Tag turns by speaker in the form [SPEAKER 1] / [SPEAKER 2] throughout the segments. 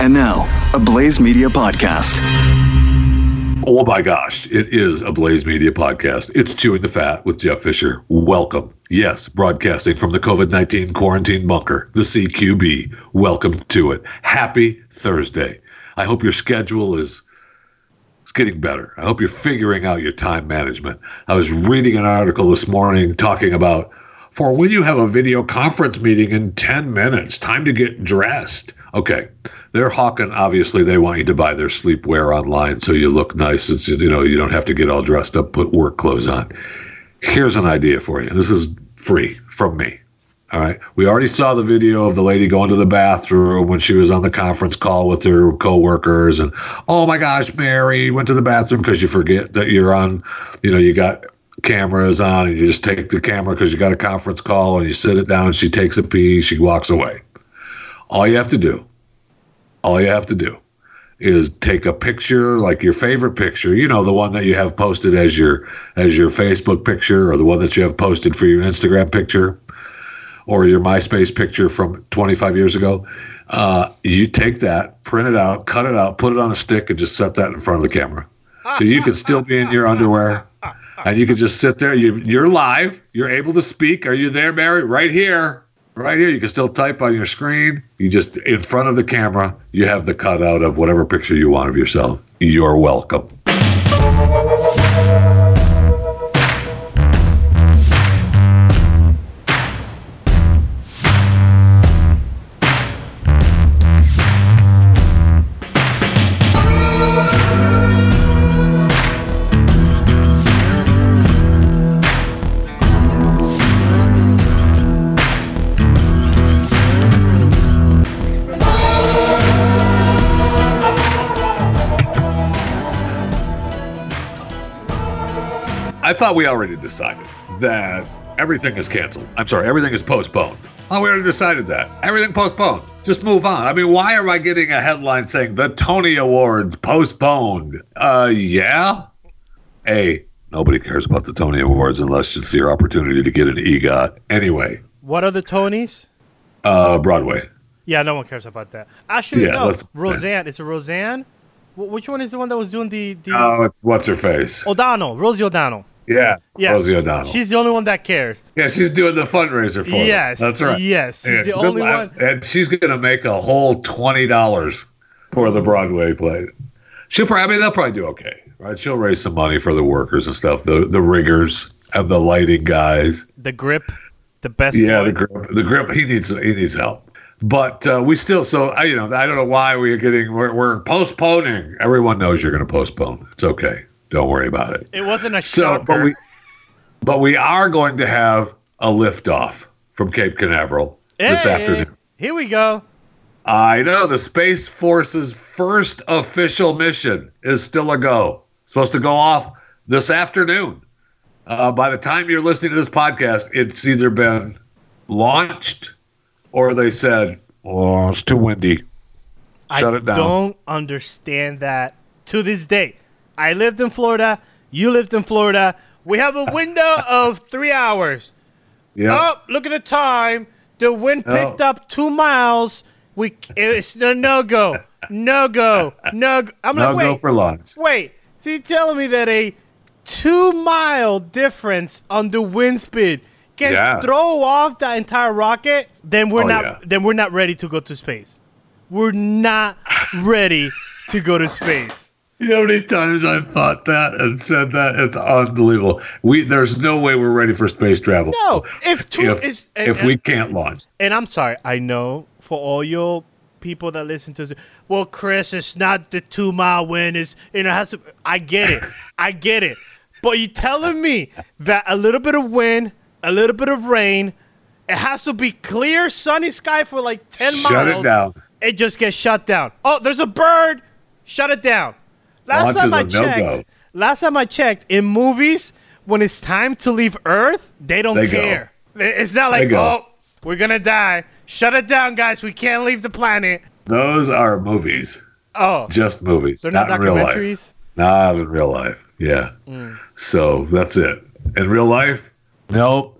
[SPEAKER 1] And now, a Blaze Media podcast.
[SPEAKER 2] Oh my gosh, it is a Blaze Media podcast. It's Chewing the Fat with Jeff Fisher. Welcome. Yes, broadcasting from the COVID 19 quarantine bunker, the CQB. Welcome to it. Happy Thursday. I hope your schedule is it's getting better. I hope you're figuring out your time management. I was reading an article this morning talking about for when you have a video conference meeting in 10 minutes, time to get dressed. Okay. They're hawking, obviously, they want you to buy their sleepwear online so you look nice. It's, you know, you don't have to get all dressed up, put work clothes on. Here's an idea for you. This is free from me. All right. We already saw the video of the lady going to the bathroom when she was on the conference call with her coworkers. And oh my gosh, Mary went to the bathroom because you forget that you're on, you know, you got cameras on and you just take the camera because you got a conference call and you sit it down. She takes a pee. She walks away. All you have to do, all you have to do is take a picture like your favorite picture you know the one that you have posted as your as your facebook picture or the one that you have posted for your instagram picture or your myspace picture from 25 years ago uh, you take that print it out cut it out put it on a stick and just set that in front of the camera so you can still be in your underwear and you can just sit there you, you're live you're able to speak are you there mary right here right here. You can still type on your screen. You just in front of the camera, you have the cutout of whatever picture you want of yourself. You're welcome. Thought we already decided that everything is canceled. I'm sorry, everything is postponed. Oh, we already decided that. Everything postponed. Just move on. I mean, why am I getting a headline saying the Tony Awards postponed? Uh, yeah. A, nobody cares about the Tony Awards unless it's your opportunity to get an EGOT. Anyway,
[SPEAKER 3] What are the Tonys?
[SPEAKER 2] uh, Broadway.
[SPEAKER 3] Yeah, no one cares about that. Actually,
[SPEAKER 2] Yeah,
[SPEAKER 3] no. Roseanne. It's a Roseanne. Which one is the one that was doing the the
[SPEAKER 2] Oh, it's what's her face?
[SPEAKER 3] O'Donnell? Rosie O'Donnell.
[SPEAKER 2] Yeah,
[SPEAKER 3] Yeah,
[SPEAKER 2] Rosie O'Donnell.
[SPEAKER 3] She's the only one that cares.
[SPEAKER 2] yeah, she's doing the fundraiser for them.
[SPEAKER 3] Yes,
[SPEAKER 2] That's right.
[SPEAKER 3] yes, she's the only one.
[SPEAKER 2] and she's gonna make a whole twenty dollars for the Broadway play. She'll probably, I mean, they'll probably do okay, right? She'll raise some money for the workers and stuff, the the riggers and the lighting guys.
[SPEAKER 3] The grip, the best.
[SPEAKER 2] Yeah,
[SPEAKER 3] boy.
[SPEAKER 2] the grip, the grip. He needs he needs help. But uh, we still, so I, you know, I don't know why we're getting we're, we're postponing. Everyone knows you're going to postpone. It's okay. Don't worry about it.
[SPEAKER 3] It wasn't a
[SPEAKER 2] So,
[SPEAKER 3] shocker.
[SPEAKER 2] but we, but we are going to have a liftoff from Cape Canaveral this afternoon.
[SPEAKER 3] Here we go.
[SPEAKER 2] I know the Space Force's first official mission is still a go. Supposed to go off this afternoon. Uh, by the time you're listening to this podcast, it's either been launched or they said, "Oh, it's too windy." Shut
[SPEAKER 3] I
[SPEAKER 2] it down.
[SPEAKER 3] don't understand that to this day. I lived in Florida. You lived in Florida. We have a window of three hours.
[SPEAKER 2] Yeah.
[SPEAKER 3] Oh, look at the time. The wind
[SPEAKER 2] Oh.
[SPEAKER 3] picked up two miles. We it's a no go, no go, no. Go. I'm
[SPEAKER 2] no
[SPEAKER 3] like,
[SPEAKER 2] go
[SPEAKER 3] wait,
[SPEAKER 2] for lunch.
[SPEAKER 3] wait. So you're telling me that a two mile difference on the wind speed can
[SPEAKER 2] Yeah.
[SPEAKER 3] throw off the entire rocket? Then we're
[SPEAKER 2] Oh,
[SPEAKER 3] not.
[SPEAKER 2] yeah.
[SPEAKER 3] Then we're not ready to go to space. We're not ready to go to space.
[SPEAKER 2] You know how many times I've thought that and said that? It's unbelievable. We there's no way we're ready for space travel.
[SPEAKER 3] No, if two
[SPEAKER 2] If,
[SPEAKER 3] is
[SPEAKER 2] if we can't launch.
[SPEAKER 3] And I'm sorry, I know for all your people that listen to well, Chris, it's not the two mile wind. Is you know, has to. I get it, I get it. But you telling me that a little bit of wind, a little bit of rain, it has to be clear, sunny sky for like ten
[SPEAKER 2] Shut
[SPEAKER 3] miles.
[SPEAKER 2] it down.
[SPEAKER 3] It just gets shut down. Oh, there's a bird. Shut it down. Last time I
[SPEAKER 2] is no-go.
[SPEAKER 3] checked, last time I checked, in movies, when it's time to leave Earth, they don't
[SPEAKER 2] They go.
[SPEAKER 3] care. It's not like, oh, we're gonna die. Shut it down, guys. We can't leave the planet.
[SPEAKER 2] Those are movies.
[SPEAKER 3] Oh,
[SPEAKER 2] Just movies.
[SPEAKER 3] they're not,
[SPEAKER 2] in real life.
[SPEAKER 3] documentaries.
[SPEAKER 2] Not in real life. Yeah. Mm. So that's it. In real life, nope.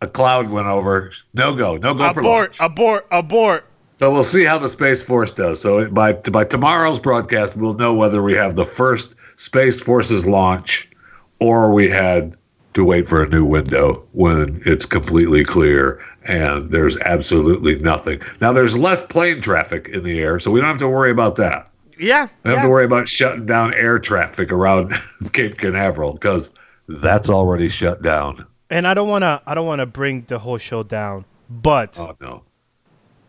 [SPEAKER 2] A cloud went over. No go. No go for
[SPEAKER 3] Abort,
[SPEAKER 2] lunch.
[SPEAKER 3] abort, abort.
[SPEAKER 2] So we'll see how the Space Force does. So by by tomorrow's broadcast, we'll know whether we have the first Space Force's launch, or we had to wait for a new window when it's completely clear and there's absolutely nothing. Now there's less plane traffic in the air, so we don't have to worry about that.
[SPEAKER 3] Yeah.
[SPEAKER 2] We
[SPEAKER 3] yeah.
[SPEAKER 2] have to worry about shutting down air traffic around Cape Canaveral because that's already shut down.
[SPEAKER 3] And I don't wanna I don't wanna bring the whole show down, but
[SPEAKER 2] Oh no.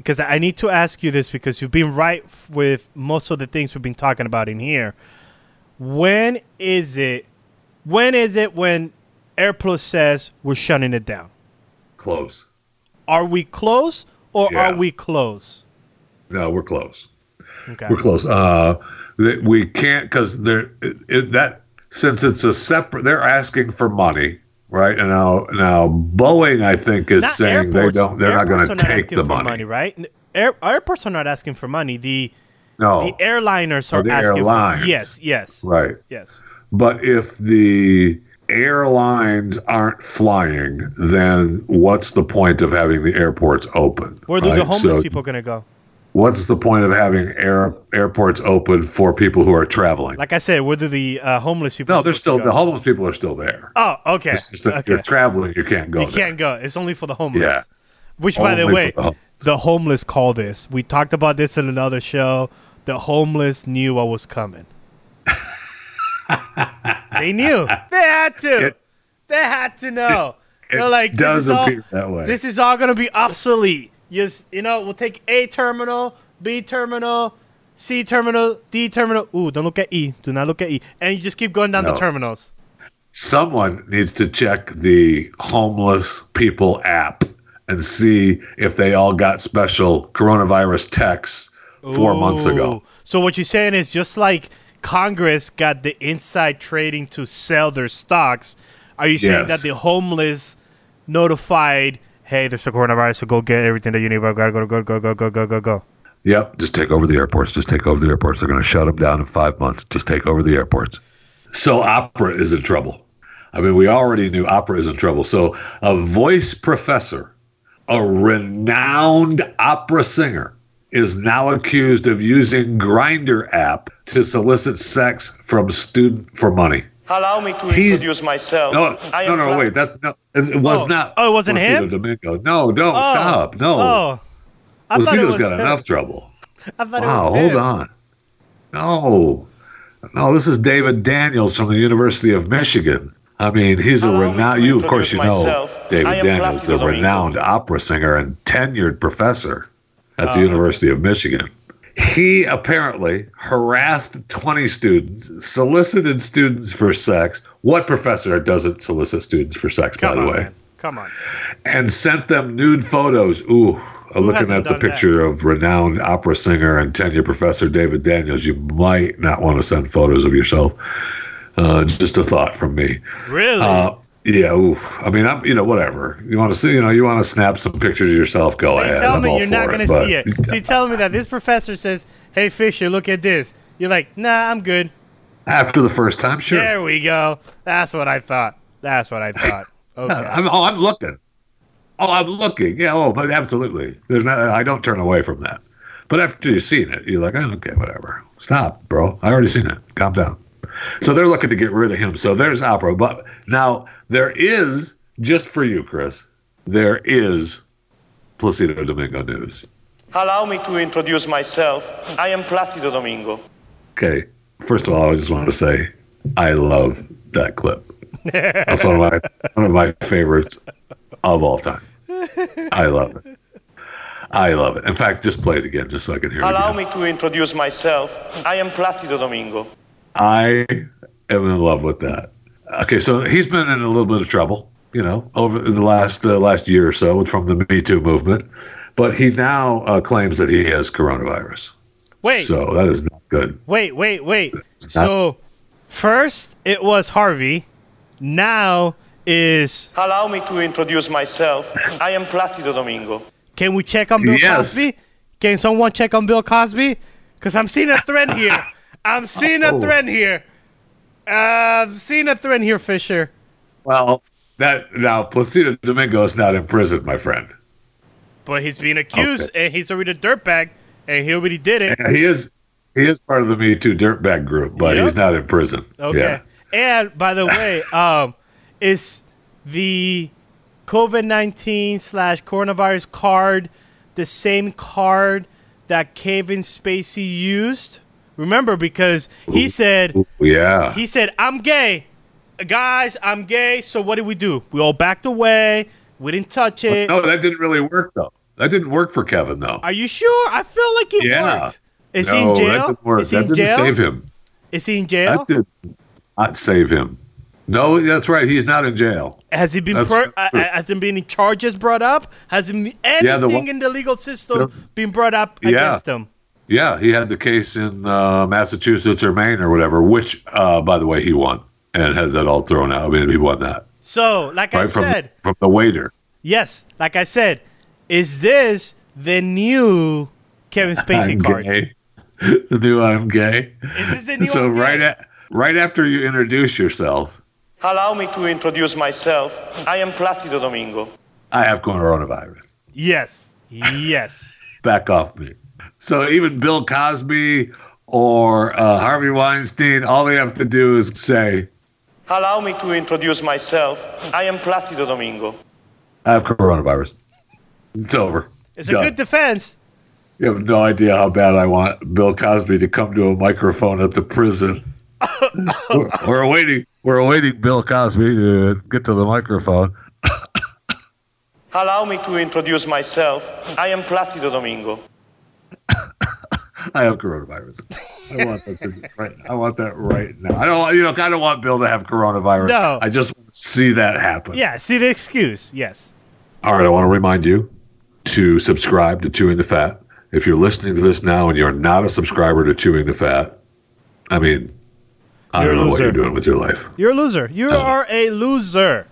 [SPEAKER 3] Because I need to ask you this because you've been right with most of the things we've been talking about in here. When is it? When is it when AirPlus says we're shutting it down?
[SPEAKER 2] Close.
[SPEAKER 3] Are we close or
[SPEAKER 2] Yeah.
[SPEAKER 3] are we close?
[SPEAKER 2] No, we're close.
[SPEAKER 3] Okay.
[SPEAKER 2] We're close. Uh, we can't because they're it, it, that since it's a separate. They're asking for money, right? And now now Boeing, I think, is
[SPEAKER 3] Not
[SPEAKER 2] saying they don't. They're not going to take the
[SPEAKER 3] for
[SPEAKER 2] money.
[SPEAKER 3] right? Air, airports are not asking for money. The
[SPEAKER 2] No,
[SPEAKER 3] the airliners oh, are
[SPEAKER 2] Oh, the
[SPEAKER 3] asking
[SPEAKER 2] airlines.
[SPEAKER 3] for yes, yes,
[SPEAKER 2] right.
[SPEAKER 3] yes.
[SPEAKER 2] But if the airlines aren't flying, then what's the point of having the airports open?
[SPEAKER 3] Where do the homeless
[SPEAKER 2] So
[SPEAKER 3] people gonna go?
[SPEAKER 2] What's the point of having air airports open for people who are traveling?
[SPEAKER 3] Like I said, whether the uh, homeless people?
[SPEAKER 2] no, they're still the homeless people are still there.
[SPEAKER 3] Oh, okay.
[SPEAKER 2] It's just that
[SPEAKER 3] okay.
[SPEAKER 2] you're traveling, you can't go.
[SPEAKER 3] You
[SPEAKER 2] there.
[SPEAKER 3] can't go. It's only for the homeless.
[SPEAKER 2] Yeah.
[SPEAKER 3] Which, by the way,
[SPEAKER 2] the homeless.
[SPEAKER 3] the homeless call this. We talked about this in another show. The homeless knew what was coming. they knew. They had to.
[SPEAKER 2] It-
[SPEAKER 3] they had to know.
[SPEAKER 2] It
[SPEAKER 3] They're like,
[SPEAKER 2] does
[SPEAKER 3] this is all,
[SPEAKER 2] appear that way.
[SPEAKER 3] This is all gonna be obsolete. Just you know, we'll take A terminal, B terminal, C terminal, D terminal. Ooh, don't look at E. Do not look at E. And you just keep going down the terminals.
[SPEAKER 2] Someone needs to check the homeless people app and see if they all got special coronavirus texts four months ago.
[SPEAKER 3] So what you're saying is just like Congress got the inside trading to sell their stocks. Are you saying
[SPEAKER 2] Yes.
[SPEAKER 3] that the homeless notified, hey, there's a coronavirus, so go get everything that you need. I've got to go, go, go, go, go, go, go, go.
[SPEAKER 2] Yep, just take over the airports. Just take over the airports. They're going to shut them down in five months. Just take over the airports. So opera is in trouble. I mean, we already knew opera is in trouble. So a voice professor, a renowned opera singer, is now accused of using Grindr app to solicit sex from student for money.
[SPEAKER 4] Allow me to
[SPEAKER 2] He's-
[SPEAKER 4] introduce myself.
[SPEAKER 2] No,
[SPEAKER 4] I
[SPEAKER 2] no, no, wait. That no, it was
[SPEAKER 3] Oh.
[SPEAKER 2] not.
[SPEAKER 3] Oh, it wasn't
[SPEAKER 2] Placido
[SPEAKER 3] him?
[SPEAKER 2] Domingo. No, don't
[SPEAKER 3] Oh,
[SPEAKER 2] stop. No,
[SPEAKER 3] Oh, I thought it
[SPEAKER 2] got
[SPEAKER 3] him.
[SPEAKER 2] enough trouble.
[SPEAKER 3] I thought
[SPEAKER 2] Wow,
[SPEAKER 3] it was
[SPEAKER 2] hold
[SPEAKER 3] him.
[SPEAKER 2] on. No, no, this is David Daniels from the University of Michigan. I mean, he's a
[SPEAKER 4] Allow me
[SPEAKER 2] renowned.
[SPEAKER 4] to
[SPEAKER 2] You, of course, you
[SPEAKER 4] introduce
[SPEAKER 2] know David
[SPEAKER 4] am
[SPEAKER 2] Daniels, the
[SPEAKER 4] Placido Domingo.
[SPEAKER 2] renowned opera singer and tenured professor at
[SPEAKER 3] Oh,
[SPEAKER 2] the University of Michigan. He apparently harassed 20 students, solicited students for sex. What professor doesn't solicit students for sex,
[SPEAKER 3] Come
[SPEAKER 2] by the way?
[SPEAKER 3] man. Come on.
[SPEAKER 2] and sent them nude photos. Ooh, looking at the
[SPEAKER 3] done that?
[SPEAKER 2] picture of renowned opera singer and tenure professor David Daniels, you might not want to send photos of yourself. Uh, just a thought from me.
[SPEAKER 3] Really?
[SPEAKER 2] Uh, yeah, oof. I mean, I'm, you know, whatever. You want to see, you know, you want to snap some pictures of yourself, go
[SPEAKER 3] so you
[SPEAKER 2] ahead.
[SPEAKER 3] tell me you're not gonna see it. So you telling me that this professor says, "Hey Fisher, look at this." You're like, "Nah, I'm good."
[SPEAKER 2] After the first time, sure.
[SPEAKER 3] There we go. That's what I thought. That's what I thought. Okay.
[SPEAKER 2] I'm, oh, I'm looking. Oh, I'm looking. Yeah. Oh, but absolutely. There's not. I don't turn away from that. But after you've seen it, you're like, oh, okay, whatever. Stop, bro. I already seen it. Calm down. So they're looking to get rid of him. So there's opera. But now there is just for you, Chris. There is Placido Domingo news.
[SPEAKER 4] Allow me to introduce myself. I am Placido Domingo.
[SPEAKER 2] Okay. First of all, I just wanted to say I love that clip. That's one of my one of my favorites of all time. I love it. I love it. In fact, just play it again, just so I can hear it.
[SPEAKER 4] Allow
[SPEAKER 2] Again.
[SPEAKER 4] me to introduce myself. I am Placido Domingo.
[SPEAKER 2] I am in love with that. Okay, so he's been in a little bit of trouble, you know, over the last uh, last year or so from the Me Too movement, but he now uh, claims that he has coronavirus.
[SPEAKER 3] Wait.
[SPEAKER 2] so that is not good.
[SPEAKER 3] Wait, wait, wait.
[SPEAKER 2] not-
[SPEAKER 3] So, first it was Harvey. Now is
[SPEAKER 4] Allow me to introduce myself. I am Placido Domingo.
[SPEAKER 3] can we check on Bill
[SPEAKER 2] Yes.
[SPEAKER 3] Cosby? Can someone check on Bill Cosby? Because I'm seeing a thread here. I'm seeing a
[SPEAKER 2] Oh.
[SPEAKER 3] thread here. Uh, a thread here, Fisher.
[SPEAKER 2] Well, that now Placido Domingo is not in prison, my friend.
[SPEAKER 3] but he's being accused, and he's already a dirtbag, and he already did it.
[SPEAKER 2] Yeah, he is he is part of the Me Too dirtbag group, but
[SPEAKER 3] Yep.
[SPEAKER 2] he's not in prison.
[SPEAKER 3] Okay.
[SPEAKER 2] Yeah.
[SPEAKER 3] And by the way, um, is the COVID nineteen slash coronavirus card the same card that Kevin Spacey used? Remember, because he said
[SPEAKER 2] Yeah.
[SPEAKER 3] he said I'm gay, guys, I'm gay. So what did we do? We all backed away. We didn't touch it.
[SPEAKER 2] no, that didn't really work though. That didn't work for Kevin though.
[SPEAKER 3] Are you sure? I feel like it
[SPEAKER 2] Yeah.
[SPEAKER 3] worked. Is
[SPEAKER 2] no,
[SPEAKER 3] he in jail?
[SPEAKER 2] that didn't work.
[SPEAKER 3] Is he
[SPEAKER 2] that
[SPEAKER 3] in
[SPEAKER 2] didn't
[SPEAKER 3] jail?
[SPEAKER 2] save him.
[SPEAKER 3] Is he in jail?
[SPEAKER 2] That did not save him. No, that's right. He's not in jail.
[SPEAKER 3] Has he been uh, uh, has there been any charges brought up? Has anything
[SPEAKER 2] Yeah, the
[SPEAKER 3] in the legal system been brought up
[SPEAKER 2] Yeah.
[SPEAKER 3] against him?
[SPEAKER 2] Yeah, he had the case in uh, Massachusetts or Maine or whatever, which, uh, by the way, he won and had that all thrown out. I mean, he won that
[SPEAKER 3] So, like I
[SPEAKER 2] from
[SPEAKER 3] said,
[SPEAKER 2] from the waiter.
[SPEAKER 3] yes, like I said, is this the new Kevin Spacey
[SPEAKER 2] I'm
[SPEAKER 3] card?
[SPEAKER 2] gay. the new I'm gay.
[SPEAKER 3] Is this the new
[SPEAKER 2] so
[SPEAKER 3] I'm gay?
[SPEAKER 2] right at right after you introduce yourself,
[SPEAKER 4] Allow me to introduce myself. I am Placido Domingo.
[SPEAKER 2] I have coronavirus.
[SPEAKER 3] Yes, yes.
[SPEAKER 2] Back off me. So even Bill Cosby or uh, Harvey Weinstein, all they have to do is say,
[SPEAKER 4] Allow me to introduce myself. I am Placido Domingo.
[SPEAKER 2] I have coronavirus. It's over.
[SPEAKER 3] It's a good defense.
[SPEAKER 2] You have no idea how bad I want Bill Cosby to come to a microphone at the prison. we're, we're awaiting. We're awaiting Bill Cosby to get to the microphone.
[SPEAKER 4] Allow me to introduce myself. I am Placido Domingo.
[SPEAKER 2] I have coronavirus. I want that. Right. I want that right now. I don't. You know. I don't want Bill to have coronavirus.
[SPEAKER 3] No.
[SPEAKER 2] I just want to see that happen.
[SPEAKER 3] Yeah, see the excuse. Yes.
[SPEAKER 2] All right. I want to remind you to subscribe to Chewing the Fat. If you're listening to this now and you're not a subscriber to Chewing the Fat, I mean, I
[SPEAKER 3] You're
[SPEAKER 2] don't know what you're doing with your life.
[SPEAKER 3] You're a loser. You
[SPEAKER 2] Oh.
[SPEAKER 3] are a loser.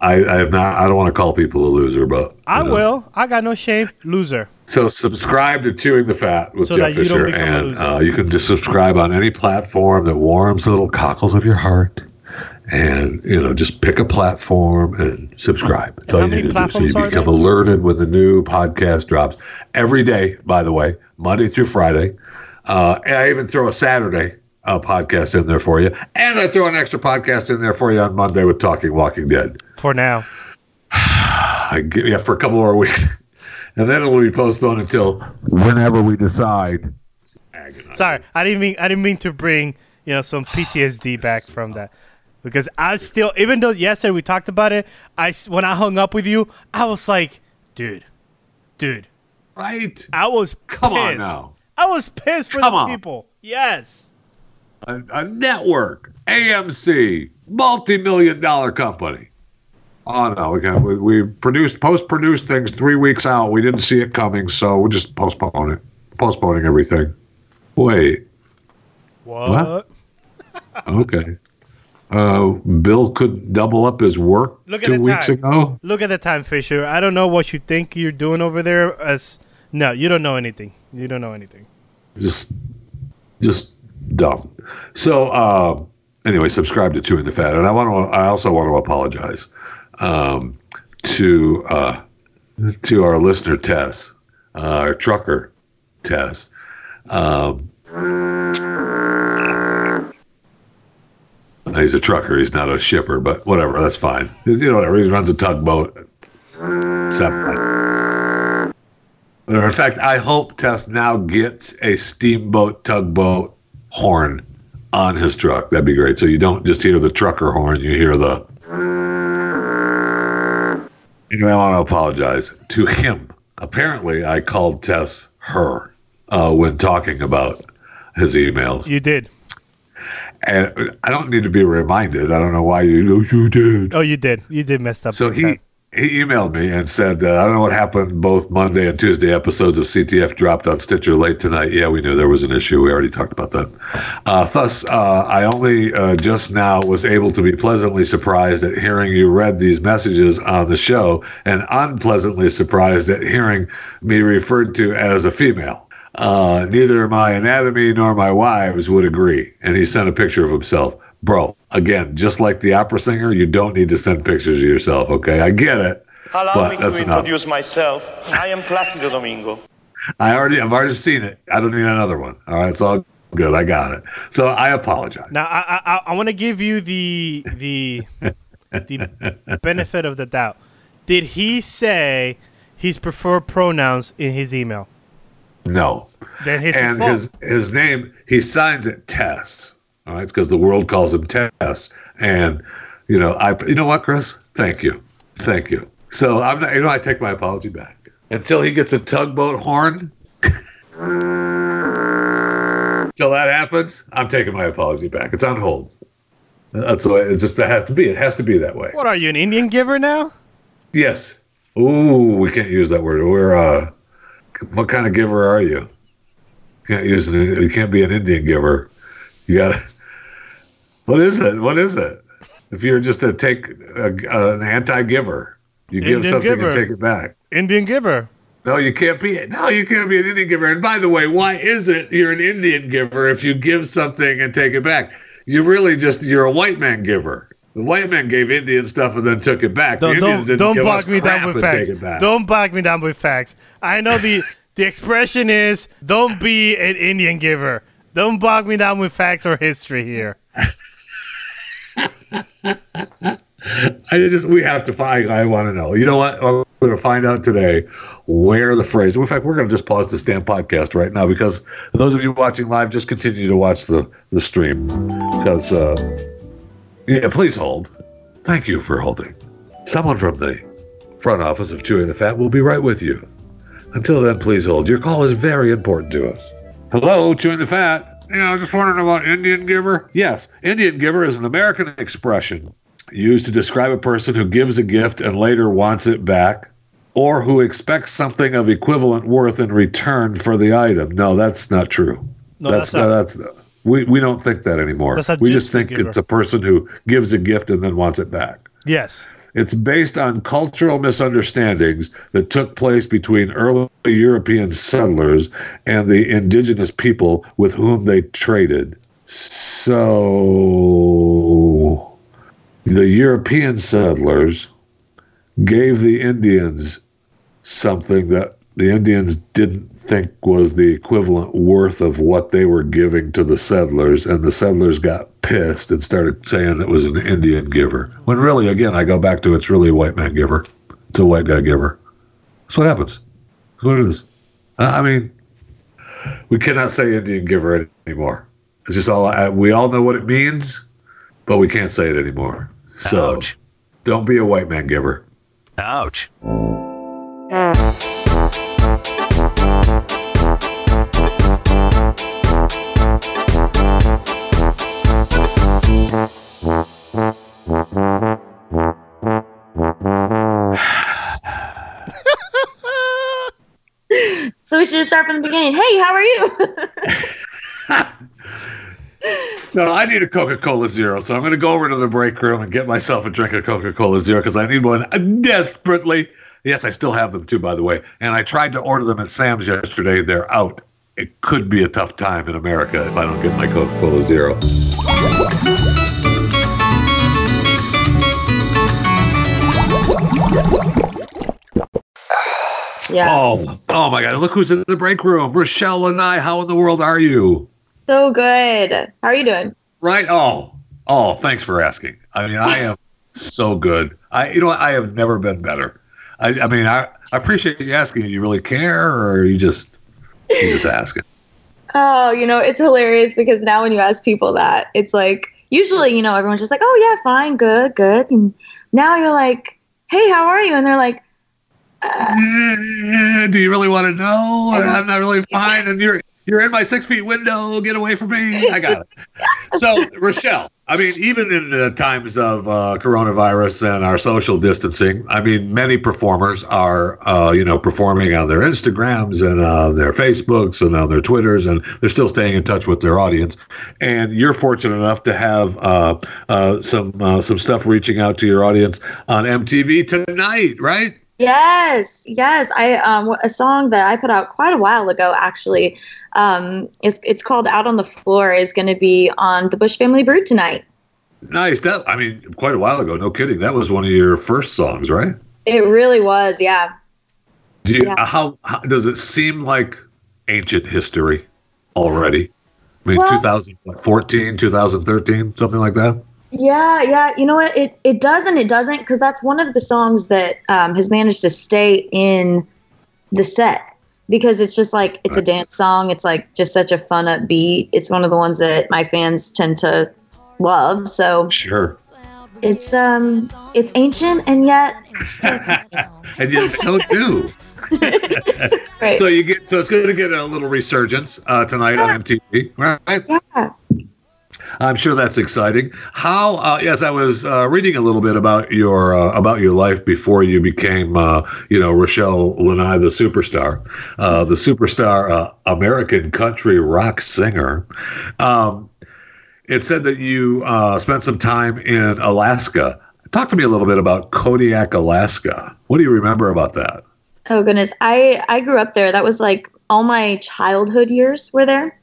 [SPEAKER 2] I, I have not. I don't want to call people a loser, but
[SPEAKER 3] I
[SPEAKER 2] know.
[SPEAKER 3] will. I got no shame. Loser.
[SPEAKER 2] So subscribe to Chewing the Fat with
[SPEAKER 3] So
[SPEAKER 2] Jeff
[SPEAKER 3] you
[SPEAKER 2] Fisher, and uh, you can just subscribe on any platform that warms the little cockles of your heart. And you know, just pick a platform and subscribe. That's all you need to do. So you become
[SPEAKER 3] there?
[SPEAKER 2] alerted when the new podcast drops every day. By the way, Monday through Friday. Uh, and I even throw a Saturday uh, podcast in there for you, and I throw an extra podcast in there for you on Monday with Talking Walking Dead.
[SPEAKER 3] For now.
[SPEAKER 2] I give yeah for a couple more weeks, and then it will be postponed until whenever we decide.
[SPEAKER 3] Sorry, I didn't mean I didn't mean to bring you know some PTSD back from that because I still even though yesterday we talked about it, I when I hung up with you, I was like, dude, dude,
[SPEAKER 2] Right,
[SPEAKER 3] I was
[SPEAKER 2] Come on
[SPEAKER 3] pissed.
[SPEAKER 2] now.
[SPEAKER 3] I was pissed for
[SPEAKER 2] Come
[SPEAKER 3] the
[SPEAKER 2] on.
[SPEAKER 3] people. Yes,
[SPEAKER 2] a, a network, AMC, multi-million dollar company. Oh no, we got we, we produced post-produced things three weeks out. We didn't see it coming, so we're just postpone it, postponing everything. Wait,
[SPEAKER 3] what?
[SPEAKER 2] okay. Uh, Bill could double up his work
[SPEAKER 3] Look at
[SPEAKER 2] two weeks
[SPEAKER 3] time.
[SPEAKER 2] ago.
[SPEAKER 3] Look at the time, Fisher. I don't know what you think you're doing over there. As no, you don't know anything. You don't know anything.
[SPEAKER 2] just just dumb. So uh, anyway, subscribe to Chewing the Fat, and I want to. I also want to apologize um, to uh, to our listener Tess, uh, our trucker Tess. Um, he's a trucker. He's not a shipper, but whatever. That's fine. You know, whatever. He runs a tugboat. In fact, I hope Tess now gets a steamboat tugboat horn on his truck. That'd be great. So you don't just hear the trucker horn, you hear the. Anyway, I want to apologize to him. Apparently, I called Tess her uh, when talking about his emails.
[SPEAKER 3] You did.
[SPEAKER 2] And I don't need to be reminded. I don't know why you, you did.
[SPEAKER 3] Oh, you did. You did messed up.
[SPEAKER 2] So he
[SPEAKER 3] that.
[SPEAKER 2] He emailed me and said, uh, I don't know what happened. Both Monday and Tuesday episodes of CTF dropped on Stitcher late tonight. Yeah, we knew there was an issue. We already talked about that. Uh, thus, uh, I only uh, just now was able to be pleasantly surprised at hearing you read these messages on the show, and unpleasantly surprised at hearing me referred to as a female. Uh, neither my anatomy nor my wives would agree. And he sent a picture of himself. Bro, again, just like the opera singer, you don't need to send pictures of yourself, okay? I get it.
[SPEAKER 4] Allow
[SPEAKER 2] But
[SPEAKER 4] me to
[SPEAKER 2] that's enough.
[SPEAKER 4] introduce myself. I am Placido Domingo.
[SPEAKER 2] I already, I've already seen it. I don't need another one. All right, it's all good. I got it. So I apologize.
[SPEAKER 3] Now I I, I want to give you the the the benefit of the doubt. Did he say his preferred pronouns in his email?
[SPEAKER 2] No.
[SPEAKER 3] Then it's his
[SPEAKER 2] and his his name he signs it Tess. All right, because the world calls him Tess. And you know, I you know what, Chris? Thank you, thank you. So I'm not, you know I take my apology back until he gets a tugboat horn. Until that happens, I'm taking my apology back. It's on hold. That's the way it just has to be. It has to be that way.
[SPEAKER 3] what are you, an Indian giver now?
[SPEAKER 2] Yes. Ooh, we can't use that word. We're uh, what kind of giver are you? Can't use it. You can't be an Indian giver. You got. What is it? What is it? If you're just a take a, an anti-giver, you give
[SPEAKER 3] Indian
[SPEAKER 2] something
[SPEAKER 3] giver.
[SPEAKER 2] and take it back.
[SPEAKER 3] Indian giver.
[SPEAKER 2] No, you can't be. it. No, you can't be an Indian giver. And by the way, why is it you're an Indian giver if you give something and take it back? You really just you're a white man giver. The white man gave Indian stuff and then took it back.
[SPEAKER 3] Don't
[SPEAKER 2] Indians
[SPEAKER 3] don't don't
[SPEAKER 2] give
[SPEAKER 3] bog me down with facts.
[SPEAKER 2] take it back.
[SPEAKER 3] Don't bog me down with facts. I know the the expression is don't be an Indian giver. Don't bog me down with facts or history here.
[SPEAKER 2] I just we have to find. I want to know. You know what? I'm going to find out today where the phrase. In fact, we're going to just pause the stand podcast right now because those of you watching live, just continue to watch the the stream because uh, yeah, please hold. Thank you for holding. Someone from the front office of Chewing the Fat will be right with you. Until then, please hold. Your call is very important to us. Hello, Chewing the Fat. Yeah, I was just wondering about Indian giver. Yes, Indian giver is an American expression used to describe a person who gives a gift and later wants it back, or who expects something of equivalent worth in return for the item. No, that's not true.
[SPEAKER 3] No,
[SPEAKER 2] that's,
[SPEAKER 3] that's
[SPEAKER 2] not. That's we we don't think that anymore.
[SPEAKER 3] That's
[SPEAKER 2] we just think
[SPEAKER 3] giver.
[SPEAKER 2] it's a person who gives a gift and then wants it back.
[SPEAKER 3] Yes.
[SPEAKER 2] It's based on cultural misunderstandings that took place between early European settlers and the indigenous people with whom they traded. So the European settlers gave the Indians something that the Indians didn't think was the equivalent worth of what they were giving to the settlers, and the settlers got pissed and started saying it was an Indian giver. When really, again, I go back to it's really a white man giver. It's a white guy giver. That's what happens. That's what it is. I mean, we cannot say Indian giver anymore. It's just all I, we all know what it means, but we can't say it anymore. So
[SPEAKER 5] Ouch.
[SPEAKER 2] don't be a white man giver.
[SPEAKER 5] Ouch.
[SPEAKER 6] From the beginning. Hey, how are you?
[SPEAKER 2] So I need a Coca Cola Zero. So I'm going to go over to the break room and get myself a drink of Coca Cola Zero because I need one desperately. Yes, I still have them too, by the way. And I tried to order them at Sam's yesterday. They're out. It could be a tough time in America if I don't get my Coca Cola Zero.
[SPEAKER 6] Yeah.
[SPEAKER 2] Oh, oh my God! Look who's in the break room. Rachele Lynae. How in the world are you?
[SPEAKER 6] So good. How are you doing?
[SPEAKER 2] Right? Oh, oh. Thanks for asking. I mean, I am so good. I, you know. I have never been better. I, I mean, I, I appreciate you asking. Do you really care, or are you just you just asking?
[SPEAKER 6] Oh, you know, it's hilarious because now when you ask people that, it's like usually, you know, everyone's just like, "Oh yeah, fine, good, good." And now you're like, "Hey, how are you?" And they're like,
[SPEAKER 2] Do you really want to know? I'm not really fine, and you're you're in my six feet window. Get away from me. I got it. So, Rachele, I mean, even in the times of uh, coronavirus and our social distancing, I mean, many performers are, uh, you know, performing on their Instagrams and uh, their Facebooks and on their Twitters, and they're still staying in touch with their audience. And you're fortunate enough to have uh, uh, some uh, some stuff reaching out to your audience on MTV tonight, right?
[SPEAKER 6] Yes, yes. I um a song that I put out quite a while ago actually. Um it's it's called Out on the Floor is going to be on the Bush Family Brew tonight.
[SPEAKER 2] Nice. That I mean, quite a while ago. No kidding. That was one of your first songs, right?
[SPEAKER 6] It really was, yeah.
[SPEAKER 2] Do you,
[SPEAKER 6] Yeah.
[SPEAKER 2] how, how does it seem like ancient history already? I mean,
[SPEAKER 6] Well-
[SPEAKER 2] 2014, 2013, something like that.
[SPEAKER 6] Yeah, yeah. You know what? It it does and it doesn't because that's one of the songs that um, has managed to stay in the set because it's just like it's a dance song. It's like just such a fun upbeat. It's one of the ones that my fans tend to love. So
[SPEAKER 2] Sure.
[SPEAKER 6] it's um it's ancient and yet
[SPEAKER 2] And yet so new. So you get so it's going to get a little resurgence uh, tonight on MTV, right?
[SPEAKER 6] yeah.
[SPEAKER 2] I'm sure that's exciting. How? Uh, yes, I was uh, reading a little bit about your uh, about your life before you became, uh, you know, Rachele Lynae, the superstar, uh, the superstar uh, American country rock singer. Um, it said that you spent some time in Alaska. Talk to me a little bit about Kodiak, Alaska. What do you remember about that?
[SPEAKER 6] Oh goodness. I I grew up there. That was like all my childhood years were there.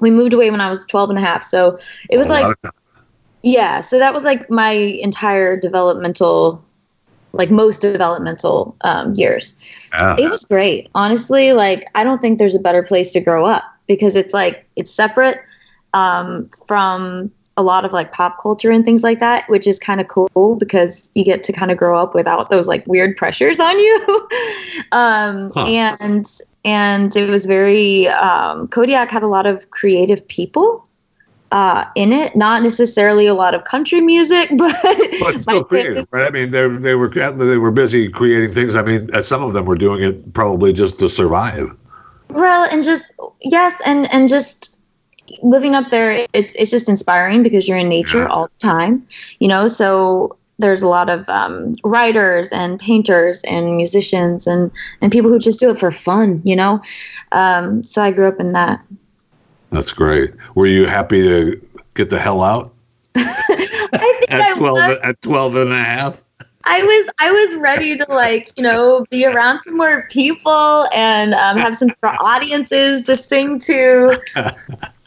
[SPEAKER 6] We moved away when I was 12 and a half. So it was
[SPEAKER 2] A
[SPEAKER 6] like Yeah, so that was like my entire developmental, like most developmental um, years.
[SPEAKER 2] yeah.
[SPEAKER 6] It was great, honestly. Like I don't think there's a better place to grow up because it's like it's separate um, from a lot of like pop culture and things like that, which is kind of cool because you get to kind of grow up without those like weird pressures on you. um,
[SPEAKER 2] Huh.
[SPEAKER 6] And and it was very um, Kodiak had a lot of creative people uh, in it, not necessarily a lot of country music, but,
[SPEAKER 2] but still creative, right? I mean, they they were they were busy creating things. I mean, uh, some of them were doing it probably just to survive.
[SPEAKER 6] Well, and just yes, and and just living up there, it's it's just inspiring because you're in nature
[SPEAKER 2] Yeah.
[SPEAKER 6] all the time, you know. So there's a lot of um, writers and painters and musicians and and people who just do it for fun, you know. Um, so I grew up in that.
[SPEAKER 2] That's great. Were you happy to get the hell out
[SPEAKER 6] I think I
[SPEAKER 2] at 12,
[SPEAKER 6] was.
[SPEAKER 2] at 12 and a half?
[SPEAKER 6] I was I was ready to like you know be around some more people and um, have some audiences to sing to.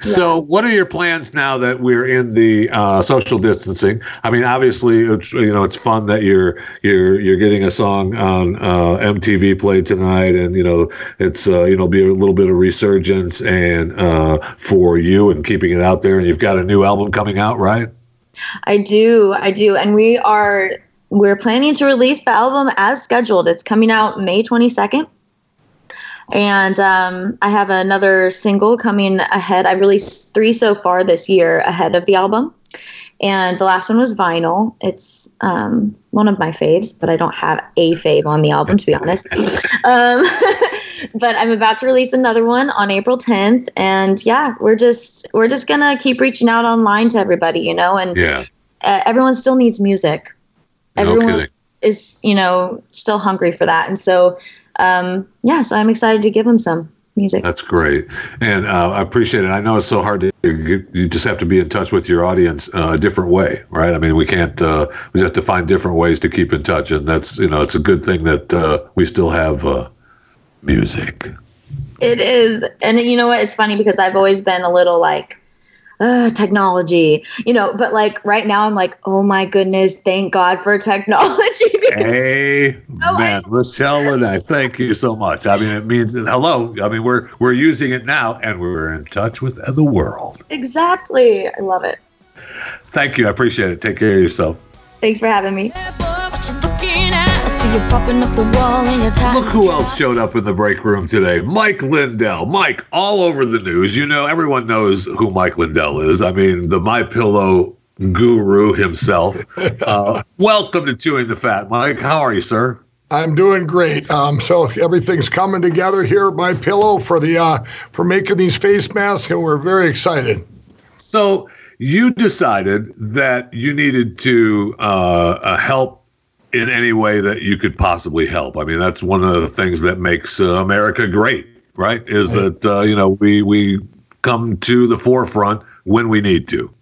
[SPEAKER 2] So, what are your plans now that we're in the uh, social distancing? I mean, obviously, it's, you know, it's fun that you're you're you're getting a song on uh, MTV played tonight, and you know, it's uh, you know, be a little bit of resurgence and uh, for you and keeping it out there. And you've got a new album coming out, right?
[SPEAKER 6] I do, I do, and we are we're planning to release the album as scheduled. It's coming out May twenty second, and um, I have another single coming ahead. I've released three so far this year ahead of the album, and the last one was vinyl. It's um, one of my faves, but I don't have a fave on the album to be honest. um, but I'm about to release another one on April 10th, and yeah, we're just we're just gonna keep reaching out online to everybody, you know, and
[SPEAKER 2] Yeah,
[SPEAKER 6] uh, everyone still needs music. Everyone
[SPEAKER 2] kidding.
[SPEAKER 6] is, you know, still hungry for that, and so um, yeah, so I'm excited to give them some music.
[SPEAKER 2] That's great, and uh, I appreciate it. I know it's so hard to you, just have to be in touch with your audience uh, a different way, right? I mean, we can't uh, we have to find different ways to keep in touch, and that's you know it's a good thing that uh, we still have uh, music.
[SPEAKER 6] It is, and you know what? It's funny because I've always been a little like. Uh, technology, you know, but like right now, I'm like, oh my goodness, thank God for technology. because
[SPEAKER 2] Hey,
[SPEAKER 6] I-
[SPEAKER 2] man, Rachele Lynae, thank you so much. I mean, it means hello. I mean, we're we're using it now, and we're in touch with the world.
[SPEAKER 6] exactly, I love it.
[SPEAKER 2] Thank you. I appreciate it. Take care of yourself.
[SPEAKER 6] Thanks for having me.
[SPEAKER 5] What you looking at? I see you popping up the wall and you're tired.
[SPEAKER 2] Look who else showed up in the break room today. Mike Lindell. Mike, all over the news. You know, everyone knows who Mike Lindell is. I mean, the My Pillow guru himself. Uh, welcome to Chewing the Fat, Mike. How are you, sir?
[SPEAKER 7] I'm doing great. Um, so everything's coming together here at my pillow for the uh, for making these face masks, and we're very excited.
[SPEAKER 2] So you decided that you needed to uh, uh, help in any way that you could possibly help. I mean, that's one of the things that makes uh, America great, right? Is that uh, you know we we come to the forefront when we need to.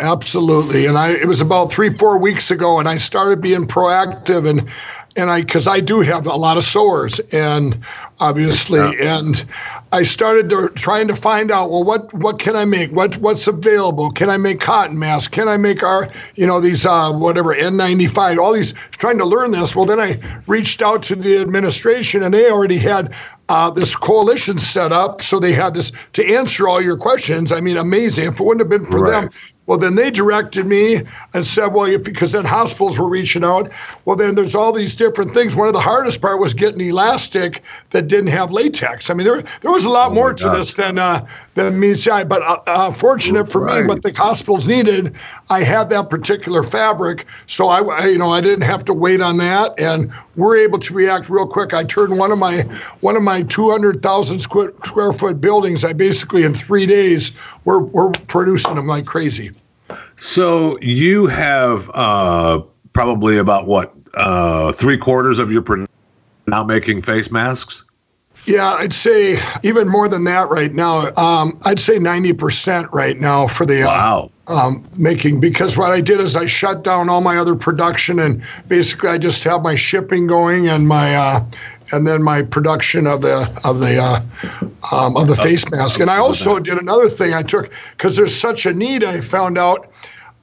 [SPEAKER 7] Absolutely. And I it was about three, four weeks ago, and I started being proactive and and I because I do have a lot of sores and obviously and I started to, trying to find out well what what can I make? What what's available? Can I make cotton masks? Can I make our you know these uh, whatever N95 all these trying to learn this. Well then I reached out to the administration and they already had uh, this coalition set up. So they had this to answer all your questions. I mean amazing. If it wouldn't have been for
[SPEAKER 2] Right.
[SPEAKER 7] them well, then they directed me and said, well, because then hospitals were reaching out. Well, then there's all these different things. One of the hardest part was getting elastic that didn't have latex. I mean, there there was a lot more to this than uh, than meets the eye. But uh, uh, fortunate for
[SPEAKER 2] Right.
[SPEAKER 7] me, what the hospitals needed, I had that particular fabric, so I, I, you know I didn't have to wait on that, and we're able to react real quick. I turned one of my one of my 200,000 square, square foot buildings. I basically in three days we're we're producing them like crazy.
[SPEAKER 2] So you have uh, probably about what uh, three quarters of your pro- now making face masks.
[SPEAKER 7] Yeah, I'd say even more than that right now. Um, I'd say 90% right now for the uh,
[SPEAKER 2] Wow.
[SPEAKER 7] um, making because what I did is I shut down all my other production and basically I just have my shipping going and my uh, and then my production of the of the uh, um, of the face mask. And I also did another thing. I took because there's such a need. I found out.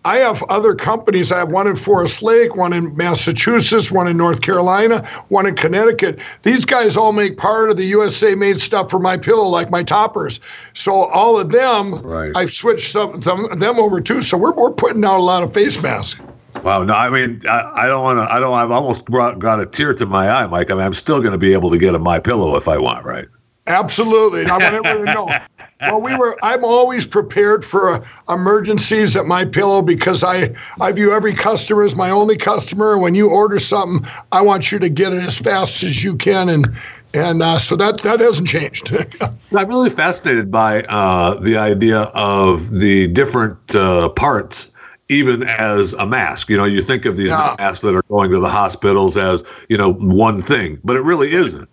[SPEAKER 7] I have other companies. I have one in Forest Lake, one in Massachusetts, one in North Carolina, one in Connecticut. These guys all make part of the USA made stuff for my pillow, like my toppers. So all of them,
[SPEAKER 2] Right.
[SPEAKER 7] I've switched some, some them over too. So we're, we're putting out a lot of face masks.
[SPEAKER 2] Wow. No, I mean, I, I don't want to. I don't. I've almost brought, got a tear to my eye, Mike. I mean, I'm still going to be able to get a my pillow if I want, right?
[SPEAKER 7] Absolutely. And I want everyone to know. Well, we were. I'm always prepared for uh, emergencies at my pillow because I I view every customer as my only customer. When you order something, I want you to get it as fast as you can, and and uh, so that that hasn't changed.
[SPEAKER 2] I'm really fascinated by uh, the idea of the different uh, parts, even as a mask. You know, you think of these
[SPEAKER 7] Yeah.
[SPEAKER 2] masks that are going to the hospitals as you know one thing, but it really isn't.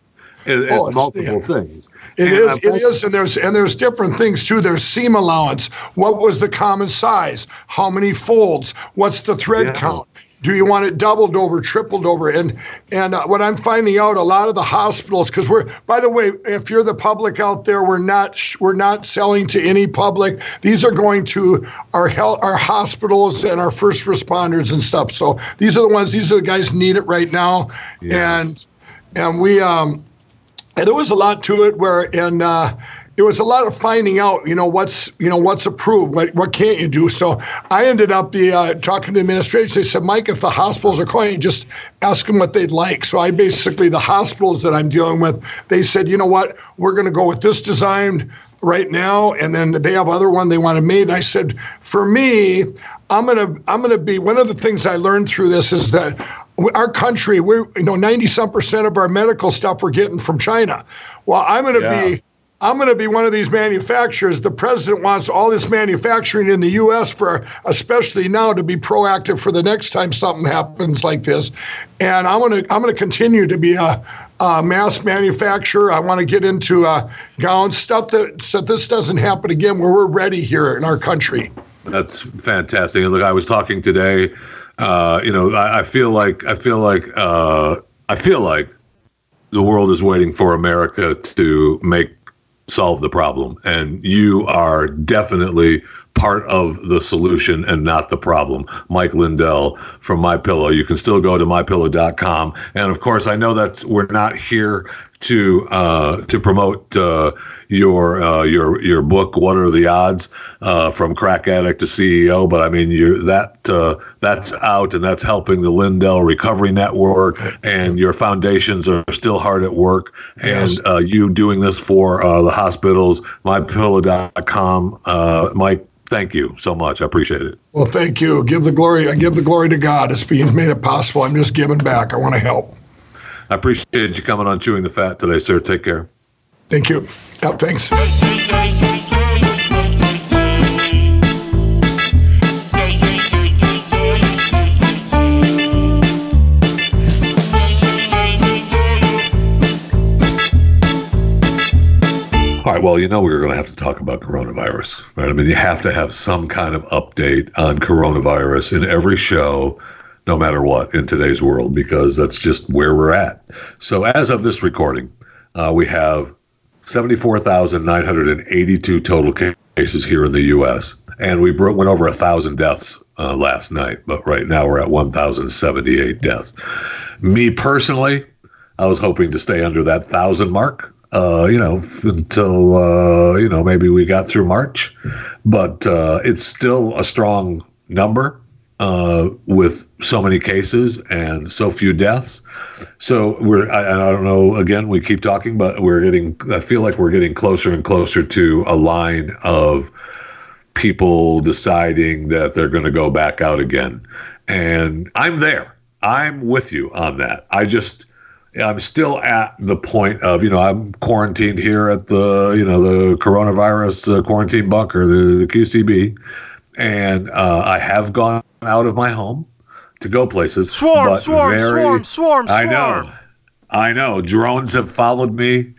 [SPEAKER 2] It, oh, it's,
[SPEAKER 7] Oh, it's-
[SPEAKER 2] multiple
[SPEAKER 7] yeah.
[SPEAKER 2] things.
[SPEAKER 7] It
[SPEAKER 2] And
[SPEAKER 7] is.
[SPEAKER 2] I've
[SPEAKER 7] It
[SPEAKER 2] also-
[SPEAKER 7] is, and there's and there's different things too. There's seam allowance. What was the common size? How many folds? What's the thread
[SPEAKER 2] Yeah.
[SPEAKER 7] count? Do you want it doubled over, tripled over? And and uh, what I'm finding out, a lot of the hospitals, because we're by the way, if you're the public out there, we're not we're not selling to any public. These are going to our health, our hospitals and our first responders and stuff. So these are the ones. These are the guys who need it right now.
[SPEAKER 2] Yeah.
[SPEAKER 7] And and we um and there was a lot to it where and uh it was a lot of finding out, you know, what's you know what's approved, what what can't you do. So I ended up the uh, talking to the administration. They said, Mike, if the hospitals are calling, just ask them what they'd like. So I basically the hospitals that I'm dealing with, they said, you know what, we're going to go with this design right now, and then they have other one they want to made. And I said, for me, I'm gonna I'm gonna be one of the things I learned through this is that our country, we're you know 90 some percent of our medical stuff we're getting from China. Well, I'm gonna
[SPEAKER 2] Yeah.
[SPEAKER 7] be I'm going to be one of these manufacturers. The president wants all this manufacturing in the U.S. for, especially now, to be proactive for the next time something happens like this. And I'm going to I'm going to continue to be a, a mass manufacturer. I want to get into uh, gowns stuff that so this doesn't happen again. Where we're ready here in our country.
[SPEAKER 2] That's fantastic. And look, I was talking today. Uh, you know, I, I feel like I feel like uh, I feel like the world is waiting for America to make solve the problem, and you are definitely part of the solution and not the problem. Mike Lindell from My Pillow. You can still go to mypillow.com, and of course, I know that we're not here to uh, to promote uh, your uh, your your book. What are the odds? Uh, from crack addict to CEO. But I mean, you that uh, that's out, and that's helping the Lindell Recovery Network, and your foundations are still hard at work. And uh, you doing this for uh, the hospitals. MyPillow.com. Uh, Mike, thank you so much. I appreciate it.
[SPEAKER 7] Well, thank you. Give the glory. I give the glory to God. It's being made it possible. I'm just giving back. I want to help.
[SPEAKER 2] I appreciate you coming on Chewing the Fat today, sir. Take care.
[SPEAKER 7] Thank you. Yeah, thanks.
[SPEAKER 2] All right. Well, you know, we were going to have to talk about coronavirus, right? I mean, you have to have some kind of update on coronavirus in every show, no matter what, in today's world, because that's just where we're at. So, as of this recording, uh, we have 74,982 total cases here in the U.S. And we went over a thousand deaths uh, last night, but right now we're at 1,078 deaths. Me personally, I was hoping to stay under that thousand mark. Uh, you know, until uh, you know maybe we got through March, but uh, it's still a strong number uh, with so many cases and so few deaths. So we're I, I don't know. Again, we keep talking, but we're getting. I feel like we're getting closer and closer to a line of people deciding that they're going to go back out again, and I'm there. I'm with you on that. I just I'm still at the point of, you know, I'm quarantined here at the, you know, the coronavirus uh, quarantine bunker, the, the QCB, and uh, I have gone out of my home to go places.
[SPEAKER 3] Swarm,
[SPEAKER 2] but
[SPEAKER 3] swarm,
[SPEAKER 2] very-
[SPEAKER 3] swarm, swarm,
[SPEAKER 2] I know, I know. Drones have followed me.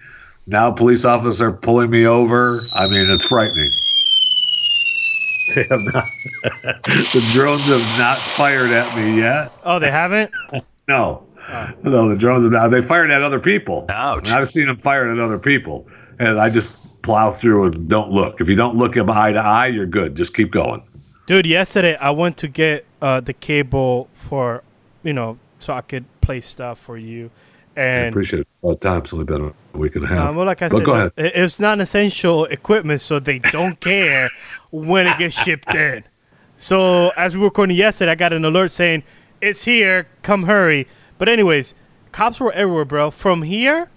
[SPEAKER 2] Now police officers are pulling me over. I mean, it's frightening. They have not. the drones have not fired at me yet.
[SPEAKER 3] Oh, they haven't?
[SPEAKER 2] No, oh. no, the drones have not. They fired at other people.
[SPEAKER 8] Ouch.
[SPEAKER 2] And I've seen them fired at other people, and I just plow through and don't look. If you don't look them eye to eye, you're good. Just keep going.
[SPEAKER 3] Dude, yesterday I went to get uh, the cable for, you know, so I could play stuff for you.
[SPEAKER 2] I
[SPEAKER 3] And
[SPEAKER 2] appreciate it. All the time. It's only been a week and a half.
[SPEAKER 3] Um, well, like I
[SPEAKER 2] But
[SPEAKER 3] said,
[SPEAKER 2] go
[SPEAKER 3] uh,
[SPEAKER 2] ahead.
[SPEAKER 3] it's not essential equipment, so they don't care when it gets shipped in. So as we were recording yesterday, I got an alert saying it's here, come hurry. But anyways, cops were everywhere, bro. From here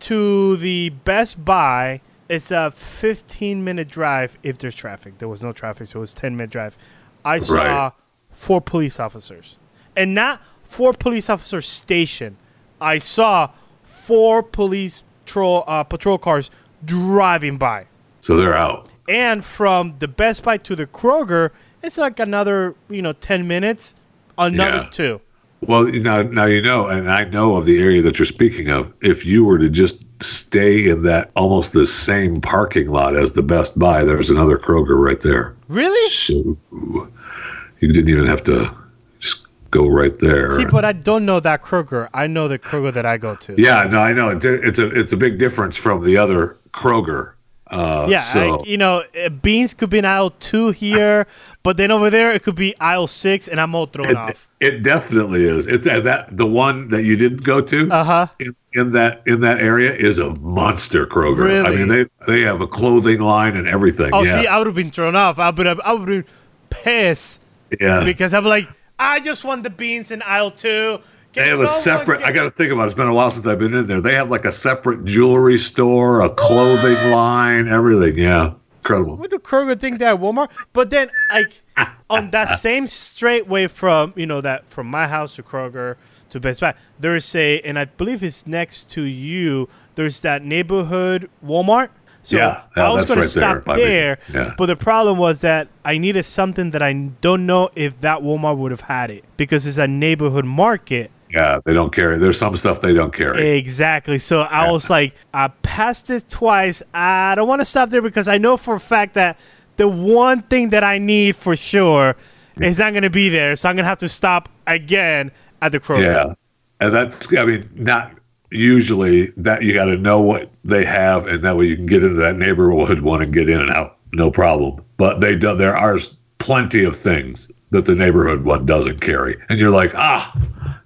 [SPEAKER 3] to the Best Buy, it's a 15 minute drive if there's traffic. There was no traffic, so it was 10 minute drive. I saw
[SPEAKER 2] Right.
[SPEAKER 3] four police officers, and not four police officers stationed. I saw four police patrol uh, patrol cars driving by,
[SPEAKER 2] So they're out.
[SPEAKER 3] and from the Best Buy to the Kroger, it's like another you know 10 minutes, another
[SPEAKER 2] Yeah.
[SPEAKER 3] two.
[SPEAKER 2] Well, now, now you know, and I know of the area that you're speaking of. If you were to just stay in that almost the same parking lot as the Best Buy, there's another Kroger right there.
[SPEAKER 3] Really?
[SPEAKER 2] So you didn't even have to just go right there.
[SPEAKER 3] See, but I don't know that Kroger. I know the Kroger that I go to.
[SPEAKER 2] yeah, no, I know. It's a, it's a it's a big difference from the other Kroger. Uh,
[SPEAKER 3] Yeah,
[SPEAKER 2] so
[SPEAKER 3] I, you know, uh, beans could be in aisle two here, but then over there it could be aisle six, and I'm all thrown
[SPEAKER 2] it,
[SPEAKER 3] off.
[SPEAKER 2] it definitely is. It's that, that the one that you didn't go to.
[SPEAKER 3] Uh huh.
[SPEAKER 2] in, in that in that area is a monster Kroger.
[SPEAKER 3] Really?
[SPEAKER 2] I mean, they they have a clothing line and everything.
[SPEAKER 3] Oh,
[SPEAKER 2] yeah,
[SPEAKER 3] see, I would have been thrown off. I would have, I would have been pissed
[SPEAKER 2] yeah.
[SPEAKER 3] because I'm like, I just want the beans in aisle two. Can
[SPEAKER 2] They have a separate.
[SPEAKER 3] get-
[SPEAKER 2] I got to think about. it. It's been a while since I've been in there. They have like a separate jewelry store, a clothing line, everything. Yeah, incredible.
[SPEAKER 3] What the Kroger think that at Walmart? But then, like, on that same straight way from you know that from my house to Kroger to Best Buy, there's a, and I believe it's next to you. There's that neighborhood Walmart. So
[SPEAKER 2] Yeah, yeah,
[SPEAKER 3] I was gonna
[SPEAKER 2] right there
[SPEAKER 3] stop
[SPEAKER 2] me.
[SPEAKER 3] there,
[SPEAKER 2] Yeah.
[SPEAKER 3] but the problem was that I needed something that I don't know if that Walmart would have had it because it's a neighborhood market.
[SPEAKER 2] Yeah, they don't carry. There's some stuff they don't carry.
[SPEAKER 3] Exactly. So I was like, I passed it twice. I don't want to stop there because I know for a fact that the one thing that I need for sure is not going to be there. So I'm going to have to stop again at the Kroger.
[SPEAKER 2] Yeah, and that's. I mean, not usually that you got to know what they have, and that way you can get into that neighborhood one and get in and out, no problem. But they do. There are plenty of things that the neighborhood one doesn't carry, and you're like, ah,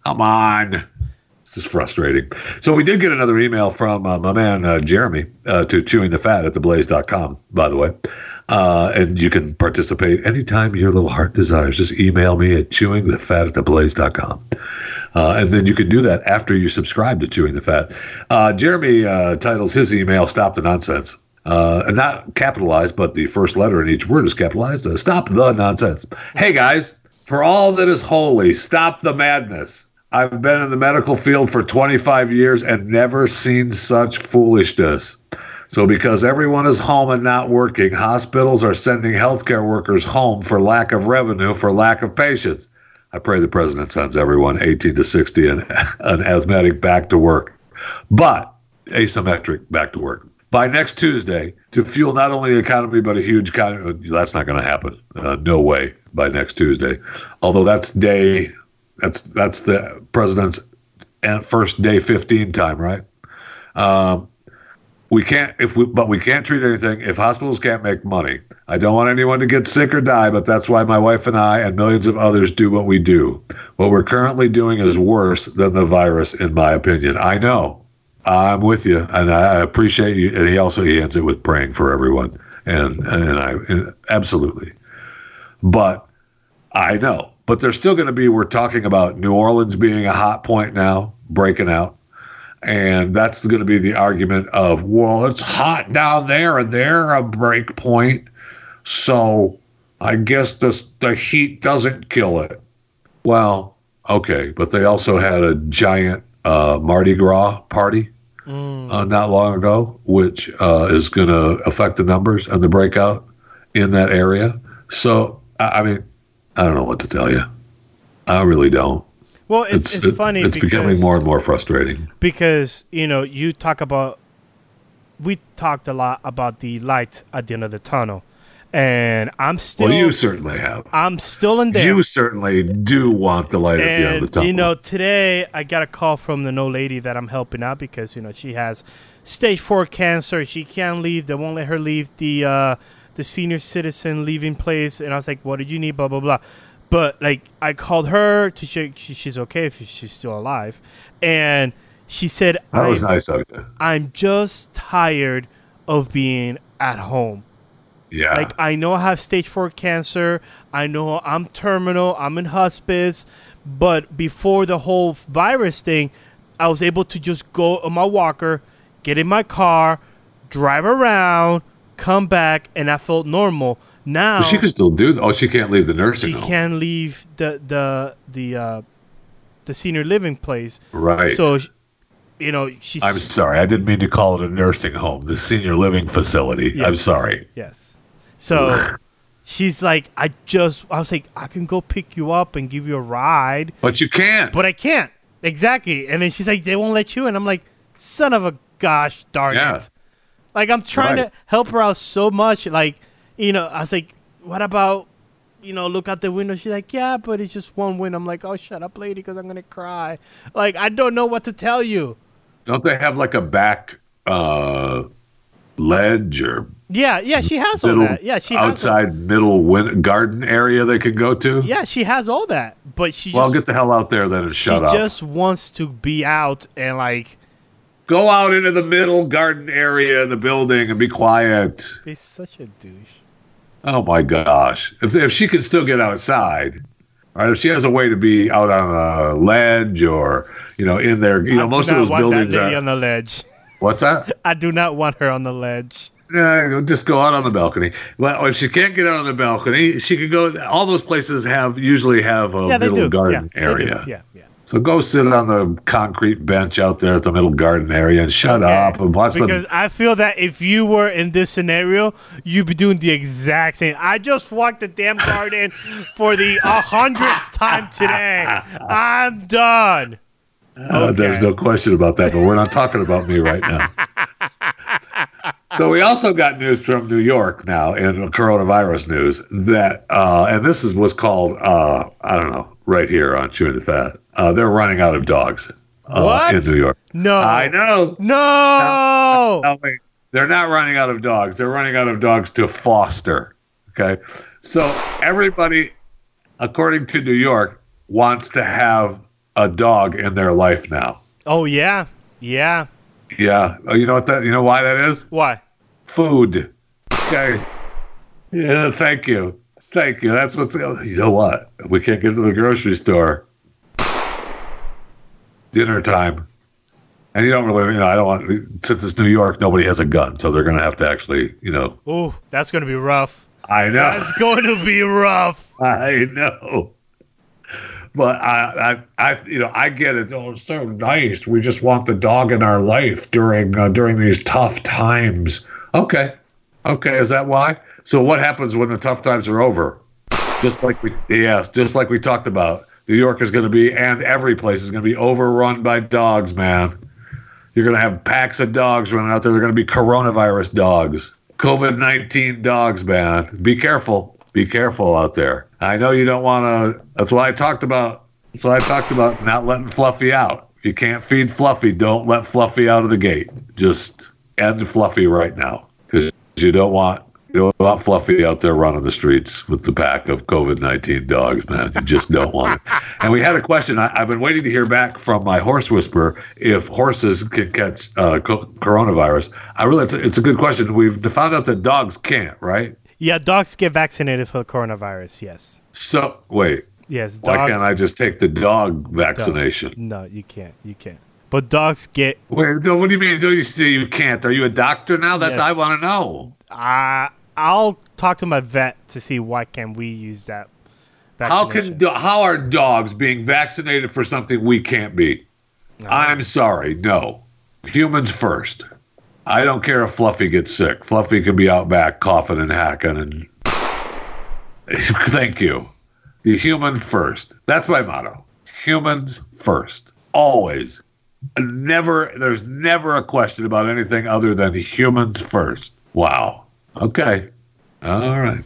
[SPEAKER 2] come on. This is frustrating. So we did get another email from uh, my man uh, Jeremy uh, to chewing the fat at theblaze.com, by the way. Uh, and you can participate anytime your little heart desires. Just email me at chewingthefat at theblaze.com. Uh, and then you can do that after you subscribe to Chewing the Fat. Uh, Jeremy uh, titles his email Stop the Nonsense. And not capitalized, but the first letter in each word is capitalized. Stop the nonsense. Hey, guys, for all that is holy, stop the madness. I've been in the medical field for 25 years and never seen such foolishness. So, because everyone is home and not working, hospitals are sending healthcare workers home for lack of revenue, for lack of patients. I pray the president sends everyone 18 to 60 and an asthmatic back to work, but asymmetric back to work. By next Tuesday, to fuel not only the economy, but a huge economy. That's not going to happen. Uh, no way by next Tuesday. Although that's day, that's that's the president's first day 15 time, right? Um, we can't if we but we can't treat anything. If hospitals can't make money i don't want anyone to get sick or die but that's why my wife and i and millions of others do what we do. What we're currently doing is worse than the virus in my opinion. I know. I'm with you and i appreciate you and he also he ends it with praying for everyone and and i and absolutely. But i know but they're still going to be we're talking about new orleans being a hot point now breaking out and that's going to be the argument of, well, it's hot down there and they're a break point. So I guess this, the heat doesn't kill it. Well, okay. But they also had a giant uh, Mardi Gras party uh, not long ago, which uh, is going to affect the numbers and the breakout in that area. So, I, I mean, I don't know what to tell you. I really don't.
[SPEAKER 3] Well, it's, it's,
[SPEAKER 2] it-
[SPEAKER 3] funny
[SPEAKER 2] It's
[SPEAKER 3] because,
[SPEAKER 2] becoming more and more frustrating.
[SPEAKER 3] because you know you talk about we talked a lot about the light at the end of the tunnel, and I'm still
[SPEAKER 2] well, you certainly have.
[SPEAKER 3] I'm still in there.
[SPEAKER 2] You certainly do want the light at the end of the
[SPEAKER 3] and
[SPEAKER 2] tunnel.
[SPEAKER 3] you know today I got a call from the old lady that I'm helping out because you know she has stage four cancer. She can't leave. They won't let her leave the uh, the senior citizen leaving place. And I was like, "What did you need?" Blah blah blah. But like I called her to check she, she's okay if she's still alive, and she said,
[SPEAKER 2] that was
[SPEAKER 3] "I'm-
[SPEAKER 2] nice of you.
[SPEAKER 3] I'm just tired of being at home."
[SPEAKER 2] Yeah.
[SPEAKER 3] Like I know I have stage four cancer. I know I'm terminal. I'm in hospice. But before the whole virus thing, I was able to just go on my walker, get in my car, drive around, come back, and I felt normal. Now
[SPEAKER 2] But she can still do that. Oh, she can't leave the nursing
[SPEAKER 3] she
[SPEAKER 2] home.
[SPEAKER 3] can't leave the the the uh, the senior living place.
[SPEAKER 2] Right.
[SPEAKER 3] So, you know, she's
[SPEAKER 2] I'm sorry. I didn't mean to call it a nursing home. The senior living facility. I'm sorry.
[SPEAKER 3] Yes. So she's like, I just, I was like, I can go pick you up and give you a ride,
[SPEAKER 2] But you can't.
[SPEAKER 3] but I can't. Exactly. And then she's like, they won't let you. And I'm like, son of a gosh darn
[SPEAKER 2] Yeah.
[SPEAKER 3] it. Like, I'm trying
[SPEAKER 2] Right.
[SPEAKER 3] to help her out so much. Like, you know, I was like, what about, you know, look out the window? She's like, yeah, but it's just one window. I'm like, oh, shut up, lady, because I'm going to cry. Like, I don't know what to tell you.
[SPEAKER 2] Don't they have like a back uh, ledge or
[SPEAKER 3] Yeah, yeah, she has all
[SPEAKER 2] middle
[SPEAKER 3] that. Yeah, she has
[SPEAKER 2] outside middle win- garden area they can go to?
[SPEAKER 3] Yeah, she has all that. But she
[SPEAKER 2] Well,
[SPEAKER 3] just,
[SPEAKER 2] get the hell out there then and shut
[SPEAKER 3] she
[SPEAKER 2] up.
[SPEAKER 3] just wants to be out and like
[SPEAKER 2] Go out into the middle garden area in the building and be quiet.
[SPEAKER 3] be such a douche.
[SPEAKER 2] Oh my gosh! If if she can still get outside, right? If she has a way to be out on a ledge or you know in there, you know
[SPEAKER 3] I
[SPEAKER 2] most
[SPEAKER 3] do
[SPEAKER 2] of
[SPEAKER 3] not
[SPEAKER 2] those
[SPEAKER 3] want
[SPEAKER 2] buildings
[SPEAKER 3] that lady
[SPEAKER 2] are.
[SPEAKER 3] on the ledge.
[SPEAKER 2] What's that?
[SPEAKER 3] I do not want her on the ledge.
[SPEAKER 2] Yeah, just go out on the balcony. Well, if she can't get out on the balcony, she could go. All those places have usually have a
[SPEAKER 3] Yeah,
[SPEAKER 2] middle garden
[SPEAKER 3] yeah, they do.
[SPEAKER 2] area.
[SPEAKER 3] Yeah, yeah.
[SPEAKER 2] So go sit on the concrete bench out there at the middle garden area and shut
[SPEAKER 3] Yeah.
[SPEAKER 2] up and watch
[SPEAKER 3] Because
[SPEAKER 2] the.
[SPEAKER 3] I feel that if you were in this scenario, you'd be doing the exact same. I just walked the damn garden for the a hundredth time today. I'm done.
[SPEAKER 2] Uh, there's no question about that, but we're not talking about me right now. so we also got news from New York now in coronavirus news that, uh, and this is what's called, uh, I don't know, right here on Chewing the Fat. Uh, they're running out of dogs uh,
[SPEAKER 3] What?
[SPEAKER 2] in New York.
[SPEAKER 3] No.
[SPEAKER 2] I know.
[SPEAKER 3] No.
[SPEAKER 2] No, wait. They're not running out of dogs. They're running out of dogs to foster. Okay. So everybody, according to New York, wants to have a dog in their life now.
[SPEAKER 3] Oh yeah, yeah.
[SPEAKER 2] Yeah. Oh, you know what that you know why that is?
[SPEAKER 3] Why?
[SPEAKER 2] Food. Okay. Yeah, thank you. Thank you. That's what's you know what? We can't get to the grocery store. Dinner time. And you don't really, you know, I don't want, since it's New York, nobody has a gun. So they're going to have to actually, you know,
[SPEAKER 3] Ooh, that's gonna be rough.
[SPEAKER 2] I know.
[SPEAKER 3] That's going to be rough.
[SPEAKER 2] I know. But I, I, I, you know, I get it. Oh, it's so nice. We just want the dog in our life during uh, during these tough times. Okay, okay. Is that why? So what happens when the tough times are over? Just like we, yes, just like we talked about. New York is going to be, and every place is going to be overrun by dogs, man. You're going to have packs of dogs running out there. They're going to be coronavirus dogs, COVID 19 dogs, man. Be careful. Be careful out there. I know you don't want to. That's why I talked about. That's why I talked about not letting Fluffy out. If you can't feed Fluffy, don't let Fluffy out of the gate. Just end Fluffy right now because you don't want you don't want Fluffy out there running the streets with the pack of COVID nineteen dogs, man. You just don't want it. And we had a question. I, I've been waiting to hear back from my horse whisperer if horses can catch uh, co- coronavirus. I really, it's a, it's a good question. We've found out that dogs can't, right?
[SPEAKER 3] Yeah, dogs get vaccinated for coronavirus. Yes.
[SPEAKER 2] So wait,
[SPEAKER 3] Yes.
[SPEAKER 2] why can't I just take the dog vaccination?
[SPEAKER 3] No, you can't. You can't. But dogs get.
[SPEAKER 2] Wait, no, what do you mean? Do you say you can't? Are you a doctor now? That's
[SPEAKER 3] Yes.
[SPEAKER 2] I want to know.
[SPEAKER 3] Uh, I'll talk to my vet to see why can we use that.
[SPEAKER 2] How can how are dogs being vaccinated for something we can't be? I'm sorry, no. Humans first. I don't care if Fluffy gets sick. Fluffy can be out back coughing and hacking and thank you. The human first. That's my motto. Humans first. Always. Never there's never a question about anything other than humans first. Wow. Okay. All right.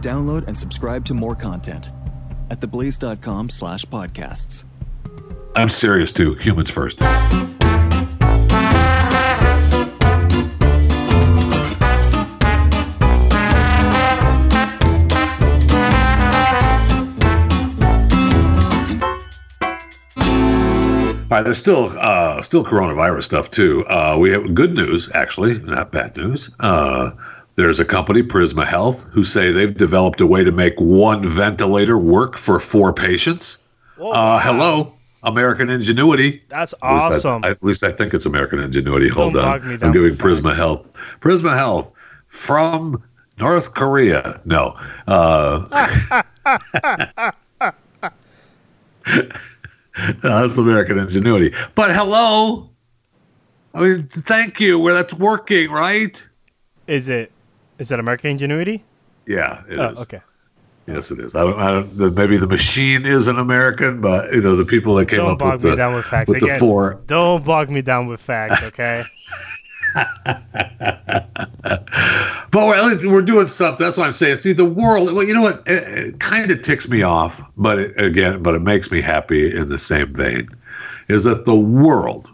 [SPEAKER 1] Download and subscribe to more content at theblaze.com slash podcasts.
[SPEAKER 2] I'm serious too. Humans first. All right, there's still uh, still coronavirus stuff too. Uh, we have good news, actually, not bad news. Uh, there's a company, Prisma Health, who say they've developed a way to make one ventilator work for four patients.
[SPEAKER 3] Whoa,
[SPEAKER 2] Uh,
[SPEAKER 3] wow.
[SPEAKER 2] hello, American Ingenuity.
[SPEAKER 3] That's
[SPEAKER 2] At least I-
[SPEAKER 3] awesome.
[SPEAKER 2] At least I think it's American Ingenuity. Hold
[SPEAKER 3] Don't
[SPEAKER 2] on. I'm giving Prisma. Health. Prisma Health from North Korea. No. That's American Ingenuity. But hello. I mean, thank you. Where that's working, right?
[SPEAKER 3] is it? Is that American Ingenuity?
[SPEAKER 2] Yeah, it oh, is.
[SPEAKER 3] Oh, okay.
[SPEAKER 2] Yes, it is. I don't. I don't. Maybe the machine is an American, but you know the people that came
[SPEAKER 3] Don't
[SPEAKER 2] up
[SPEAKER 3] bog
[SPEAKER 2] with
[SPEAKER 3] me
[SPEAKER 2] the
[SPEAKER 3] down with facts
[SPEAKER 2] with the four
[SPEAKER 3] Don't bog me down with facts, okay?
[SPEAKER 2] But we're, at least we're doing something. That's what I'm saying. See, the world. Well, you know what? It, it kind of ticks me off, but it, again, but it makes me happy in the same vein. Is that the world?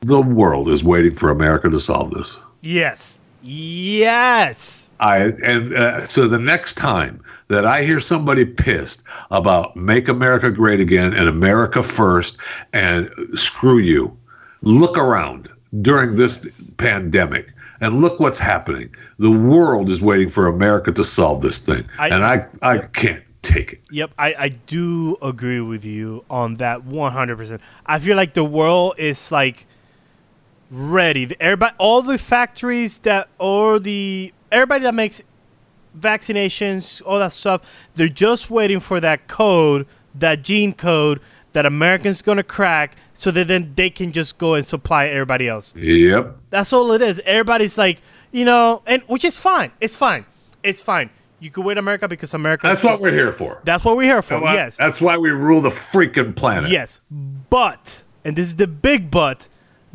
[SPEAKER 2] The world is waiting for America to solve this.
[SPEAKER 3] yes. Yes.
[SPEAKER 2] I and uh, so the next time that I hear somebody pissed about "Make America Great Again" and "America First and screw you, look around during this pandemic and look what's happening. The world is waiting for America to solve this thing,
[SPEAKER 3] I-
[SPEAKER 2] and I I can't take it.
[SPEAKER 3] Yep, I, I do agree with you on that 100%. I feel like the world is like ready. Everybody, all the factories that, or the, everybody that makes vaccinations, all that stuff, they're just waiting for that code, that gene code that Americans going to crack so that then they can just go and supply everybody else.
[SPEAKER 2] Yep.
[SPEAKER 3] That's all it is. Everybody's like, you know, and which is fine. It's fine. It's fine. You could wait America because America.
[SPEAKER 2] That's what we're here for.
[SPEAKER 3] That's what we're here for. Yes.
[SPEAKER 2] That's why we rule the freaking planet.
[SPEAKER 3] Yes. But, and this is the big but,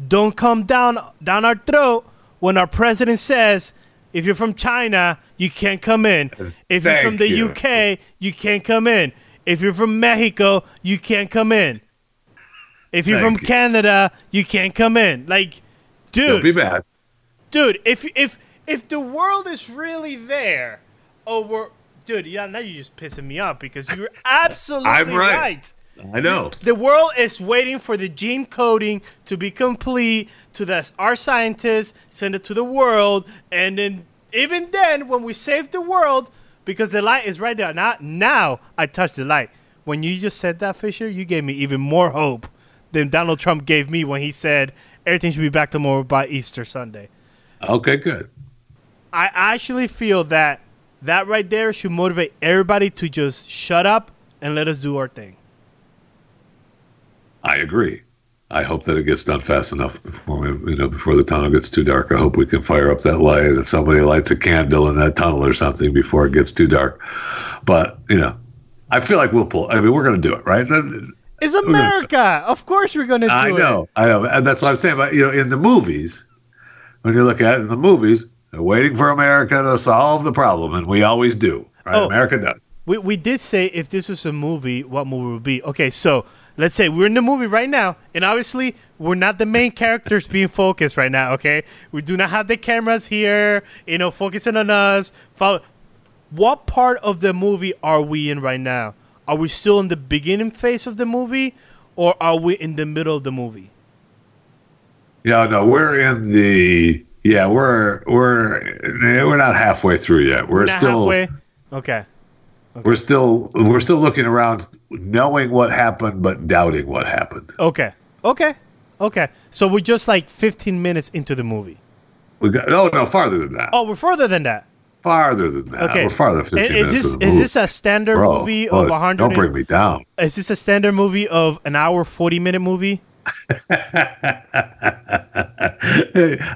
[SPEAKER 3] don't come down down our throat when our president says, if you're from China, you can't come in. If you're from the
[SPEAKER 2] you.
[SPEAKER 3] UK, you can't come in. If you're from Mexico, you can't come in. If you're
[SPEAKER 2] Thank
[SPEAKER 3] from
[SPEAKER 2] you.
[SPEAKER 3] Canada, you can't come in. Like, dude, Don't
[SPEAKER 2] be bad.
[SPEAKER 3] dude, if if if the world is really there, oh, we're dude, yeah, now you're just pissing me off because you're absolutely
[SPEAKER 2] I'm right.
[SPEAKER 3] right.
[SPEAKER 2] I know.
[SPEAKER 3] The world is waiting for the gene coding to be complete, to that our scientists send it to the world, and then even then, when we save the world, because the light is right there. Now, now I touch the light. When you just said that, Fisher, you gave me even more hope than Donald Trump gave me when he said everything should be back to normal by Easter Sunday.
[SPEAKER 2] Okay, good.
[SPEAKER 3] I actually feel that that right there should motivate everybody to just shut up and let us do our thing.
[SPEAKER 2] I agree. I hope that it gets done fast enough before we, you know, before the tunnel gets too dark. I hope we can fire up that light and somebody lights a candle in that tunnel or something before it gets too dark. But you know, I feel like we'll pull. I mean, we're going to do it, right? That-
[SPEAKER 3] It's America. Of course we're gonna do
[SPEAKER 2] I
[SPEAKER 3] it.
[SPEAKER 2] know, I know, and that's what I'm saying. But you know, in the movies, when you look at it in the movies, they're waiting for America to solve the problem, and we always do. Right?
[SPEAKER 3] Oh.
[SPEAKER 2] America does.
[SPEAKER 3] We we did say if this was a movie, what movie would it be? Okay, so let's say we're in the movie right now, and obviously we're not the main characters being focused right now. Okay, we do not have the cameras here, you know, focusing on us. Follow. What part of the movie are we in right now? Are we still in the beginning phase of the movie, or are we in the middle of the movie?
[SPEAKER 2] Yeah, no, we're in the yeah, we're we're we're not halfway through yet. We're,
[SPEAKER 3] Not
[SPEAKER 2] still
[SPEAKER 3] halfway. Okay.
[SPEAKER 2] We're still we're still looking around, knowing what happened but doubting what happened.
[SPEAKER 3] Okay. Okay. Okay. So we're just like 15 minutes into the movie.
[SPEAKER 2] We got no no farther than that.
[SPEAKER 3] Oh, we're further than that.
[SPEAKER 2] farther than that.
[SPEAKER 3] Okay.
[SPEAKER 2] We're farther than
[SPEAKER 3] I-
[SPEAKER 2] 15
[SPEAKER 3] Is
[SPEAKER 2] minutes.
[SPEAKER 3] this is this a standard
[SPEAKER 2] Bro,
[SPEAKER 3] movie of 100?
[SPEAKER 2] Don't bring me down.
[SPEAKER 3] Is this a standard movie of an hour 40 minute movie?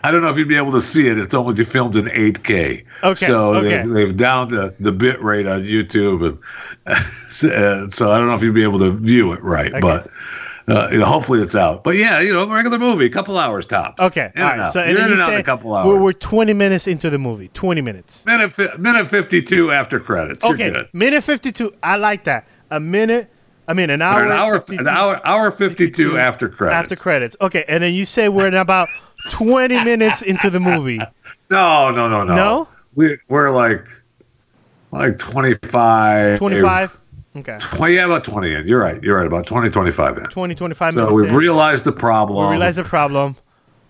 [SPEAKER 2] I don't know if you'd be able to see it. It's only filmed in 8K.
[SPEAKER 3] Okay,
[SPEAKER 2] So
[SPEAKER 3] okay.
[SPEAKER 2] They, they've downed the, the bit rate on YouTube, and so so I don't know if you'd be able to view it right,
[SPEAKER 3] Okay.
[SPEAKER 2] but. Uh, you know, hopefully it's out, but yeah, you know, regular movie, a couple hours tops.
[SPEAKER 3] Okay.
[SPEAKER 2] in
[SPEAKER 3] all right.
[SPEAKER 2] out.
[SPEAKER 3] So
[SPEAKER 2] you're in
[SPEAKER 3] you
[SPEAKER 2] and out in a couple hours.
[SPEAKER 3] we're, we're 20 minutes into the movie. 20 minutes.
[SPEAKER 2] minute fi- minute fifty two after credits.
[SPEAKER 3] Okay. Minute 52. I like that. A minute. I mean, an hour.
[SPEAKER 2] an hour,
[SPEAKER 3] 52
[SPEAKER 2] an hour, hour fifty two after credits.
[SPEAKER 3] After credits. Okay. And then you say we're in about 20 minutes into the movie.
[SPEAKER 2] No, no, no, no.
[SPEAKER 3] No?
[SPEAKER 2] We we're like like 25.
[SPEAKER 3] 25. Okay.
[SPEAKER 2] 20, yeah, about 20 in. You're right. You're right. About 20, 25 in.
[SPEAKER 3] 20, 25
[SPEAKER 2] So
[SPEAKER 3] minutes.
[SPEAKER 2] we've
[SPEAKER 3] in.
[SPEAKER 2] realized the problem.
[SPEAKER 3] we realize the problem.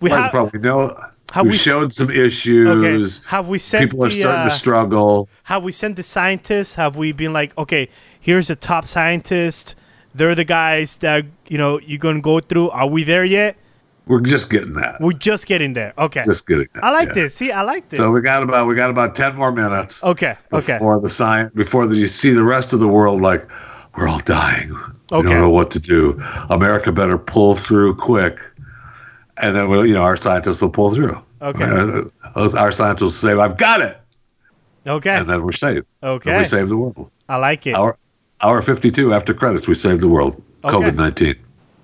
[SPEAKER 3] We
[SPEAKER 2] realized
[SPEAKER 3] have,
[SPEAKER 2] the problem. We know
[SPEAKER 3] have
[SPEAKER 2] we
[SPEAKER 3] we
[SPEAKER 2] showed some
[SPEAKER 3] Okay.
[SPEAKER 2] issues.
[SPEAKER 3] Have we sent
[SPEAKER 2] People are
[SPEAKER 3] the,
[SPEAKER 2] starting
[SPEAKER 3] uh,
[SPEAKER 2] to struggle.
[SPEAKER 3] have we sent the scientists? Have we been like, okay, here's the top scientist. They're the guys that you know you're gonna go through. Are we there yet?
[SPEAKER 2] We're just getting that.
[SPEAKER 3] We're just getting there. Okay.
[SPEAKER 2] just getting that.
[SPEAKER 3] I like
[SPEAKER 2] yeah.
[SPEAKER 3] this. See, I like this.
[SPEAKER 2] So we got about we got about 10 more minutes.
[SPEAKER 3] okay. Okay.
[SPEAKER 2] Before the sign, before the, you see the rest of the world like we're all dying. We
[SPEAKER 3] Okay.
[SPEAKER 2] don't know what to do. America better pull through quick, and then we'll, you know our scientists will pull through.
[SPEAKER 3] Okay.
[SPEAKER 2] Uh, our scientists will say, "I've got it,"
[SPEAKER 3] Okay.
[SPEAKER 2] and then we're saved. And
[SPEAKER 3] Okay.
[SPEAKER 2] we save the world.
[SPEAKER 3] I like it.
[SPEAKER 2] Our hour 52 after credits, we saved the world.
[SPEAKER 3] Okay.
[SPEAKER 2] COVID 19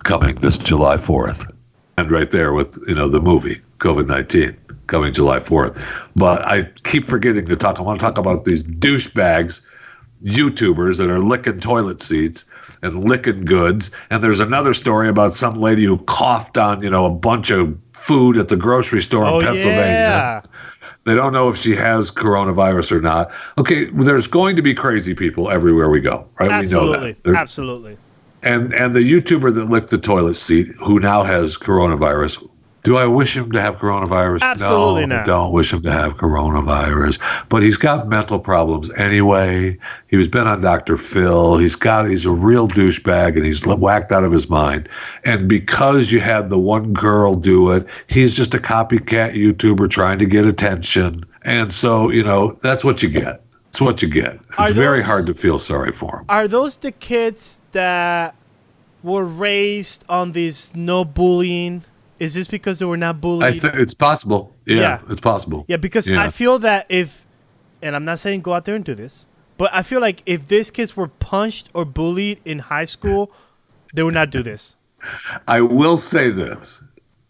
[SPEAKER 2] coming this July 4th. And right there with, you know, the movie, COVID 19 coming July 4th. But I keep forgetting to talk. I want to talk about these douchebags, YouTubers that are licking toilet seats and licking goods. And there's another story about some lady who coughed on, you know, a bunch of food at the grocery store
[SPEAKER 3] oh
[SPEAKER 2] in Pennsylvania.
[SPEAKER 3] yeah.
[SPEAKER 2] They don't know if she has coronavirus or not. Okay, there's going to be crazy people everywhere we go, right? We know
[SPEAKER 3] Absolutely.
[SPEAKER 2] that.
[SPEAKER 3] Absolutely.
[SPEAKER 2] And and the YouTuber that licked the toilet seat, who now has coronavirus, do I wish him to have coronavirus?
[SPEAKER 3] Absolutely
[SPEAKER 2] no,
[SPEAKER 3] not.
[SPEAKER 2] I don't wish him to have coronavirus. But he's got mental problems anyway. He's been on Dr. Phil. He's got he's a real douchebag and he's whacked out of his mind. And because you had the one girl do it, he's just a copycat YouTuber trying to get attention. And so, you know, that's what you get. That's what you get. It's
[SPEAKER 3] Are
[SPEAKER 2] very hard to feel sorry for him.
[SPEAKER 3] Are those the kids that were raised on this no bullying? Is this because they were not bullied?
[SPEAKER 2] I think it's possible. Yeah,
[SPEAKER 3] Yeah.
[SPEAKER 2] it's possible.
[SPEAKER 3] Yeah, because
[SPEAKER 2] Yeah.
[SPEAKER 3] I feel that if, and I'm not saying go out there and do this, but I feel like if these kids were punched or bullied in high school, they would not do this.
[SPEAKER 2] I will say this.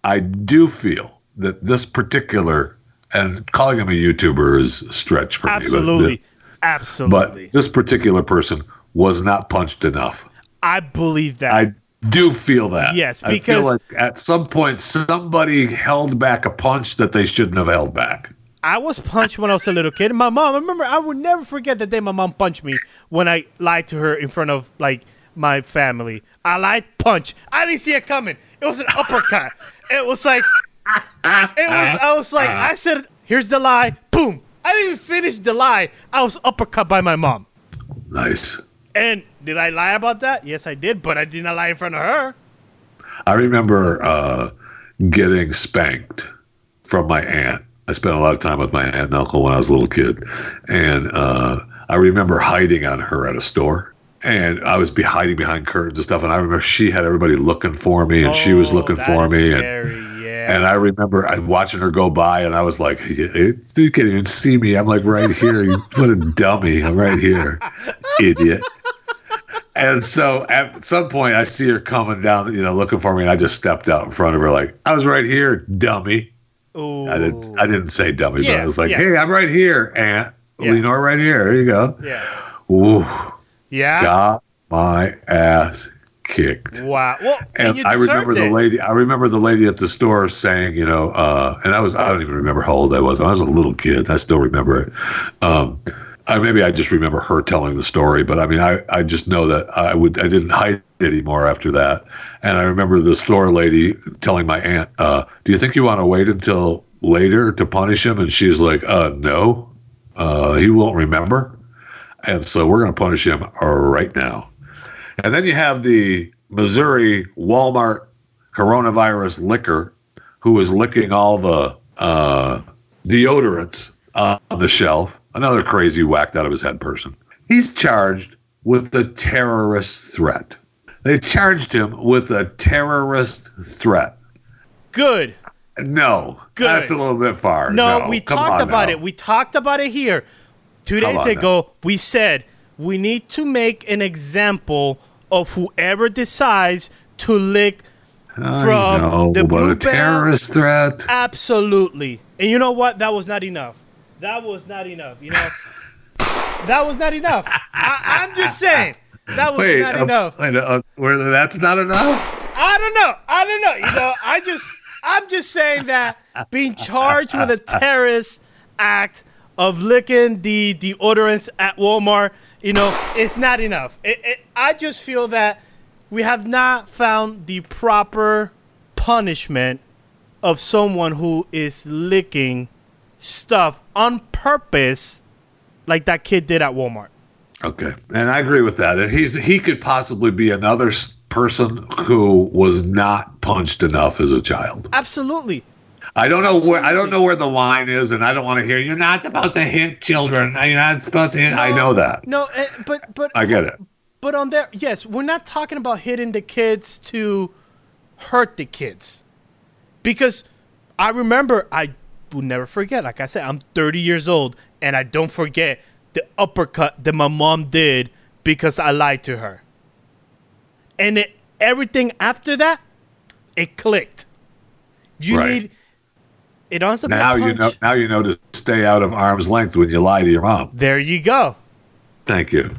[SPEAKER 2] I do feel that this particular, and calling him a YouTuber is a stretch for me.
[SPEAKER 3] Absolutely. Absolutely.
[SPEAKER 2] but this particular person was not punched enough.
[SPEAKER 3] I believe that.
[SPEAKER 2] I do feel that.
[SPEAKER 3] Yes, because-
[SPEAKER 2] like at some point somebody held back a punch that they shouldn't have held back.
[SPEAKER 3] I was punched when I was a little kid. My mom, I remember, I would never forget the day my mom punched me when I lied to her in front of like my family. I lied, punch. I didn't see it coming. It was an uppercut. It was like, it was. I was like, I said, "Here's the lie." Boom. I didn't even finish the lie. I was uppercut by my mom.
[SPEAKER 2] Nice.
[SPEAKER 3] And did I lie about that? Yes, I did, but I did not lie in front of her.
[SPEAKER 2] I remember uh, getting spanked from my aunt. I spent a lot of time with my aunt and uncle when I was a little kid, and uh, I remember hiding on her at a store. And I was be hiding behind curtains and stuff. And I remember she had everybody looking for me, and she was
[SPEAKER 3] Oh,
[SPEAKER 2] looking for me. And,
[SPEAKER 3] Scary, yeah.
[SPEAKER 2] and I remember I watching her go by, and I was like, "You you can't even see me. I'm like right here. You what a dummy. I'm right here, idiot." And so at some point, I see her coming down, you know, looking for me, and I just stepped out in front of her, like, "I was right here, dummy."
[SPEAKER 3] Ooh.
[SPEAKER 2] I didn't, I didn't say dummy, but I was like,
[SPEAKER 3] yeah.
[SPEAKER 2] "Hey, I'm right here, Aunt
[SPEAKER 3] Yeah.
[SPEAKER 2] Lenore, right here. There you go."
[SPEAKER 3] Yeah.
[SPEAKER 2] Ooh,
[SPEAKER 3] Yeah.
[SPEAKER 2] got my ass kicked.
[SPEAKER 3] Wow. Well, and,
[SPEAKER 2] And I remember
[SPEAKER 3] deserved
[SPEAKER 2] the lady. I remember the lady at the store saying, you know, uh, and I was I don't even remember how old I was. I was a little kid. I still remember it. Um, I, maybe I just remember her telling the story, but I mean, I, I just know that I would I didn't hide anymore after that. And I remember the store lady telling my aunt, uh, "Do you think you want to wait until later to punish him?" And she's like, "Uh, no, uh, he won't remember." And so we're going to punish him right now. And then you have the Missouri Walmart coronavirus liquor who was licking all the uh, deodorants on the shelf. Another crazy whacked out of his head person. He's charged with a terrorist threat. They charged him with a terrorist threat.
[SPEAKER 3] Good.
[SPEAKER 2] No,
[SPEAKER 3] Good.
[SPEAKER 2] that's a little bit far.
[SPEAKER 3] No, we
[SPEAKER 2] come
[SPEAKER 3] talked about
[SPEAKER 2] now.
[SPEAKER 3] it. We talked about it here. Two days ago, we said we need to make an example of whoever decides to lick
[SPEAKER 2] I
[SPEAKER 3] from
[SPEAKER 2] know,
[SPEAKER 3] the blue
[SPEAKER 2] a terrorist threat.
[SPEAKER 3] Absolutely. And you know what? That was not enough. That was not enough. You know, that was not enough. I, I'm just saying that was
[SPEAKER 2] Wait,
[SPEAKER 3] not
[SPEAKER 2] uh,
[SPEAKER 3] enough.
[SPEAKER 2] wait, uh, where that's not enough?
[SPEAKER 3] I don't know. I don't know. You know, I just I'm just saying that being charged with a terrorist act of licking the deodorants at Walmart, you know, it's not enough. It, it, I just feel that we have not found the proper punishment of someone who is licking stuff on purpose like that kid did at Walmart.
[SPEAKER 2] Okay, and I agree with that. And he's he could possibly be another person who was not punched enough as a child.
[SPEAKER 3] Absolutely.
[SPEAKER 2] I don't know where I don't know where the line is, and I don't want to hear you're not supposed to hit children. You're not supposed to hit. I know that.
[SPEAKER 3] No, eh, but but
[SPEAKER 2] I get it.
[SPEAKER 3] But on there, yes, we're not talking about hitting the kids to hurt the kids. Because I remember, I will never forget, like I said, I'm 30 years old, and I don't forget the uppercut that my mom did because I lied to her. And it, everything after that, it clicked. You
[SPEAKER 2] Right.
[SPEAKER 3] need it on some
[SPEAKER 2] Now you know. Now you know to stay out of arm's length when you lie to your mom.
[SPEAKER 3] There you go.
[SPEAKER 2] Thank you.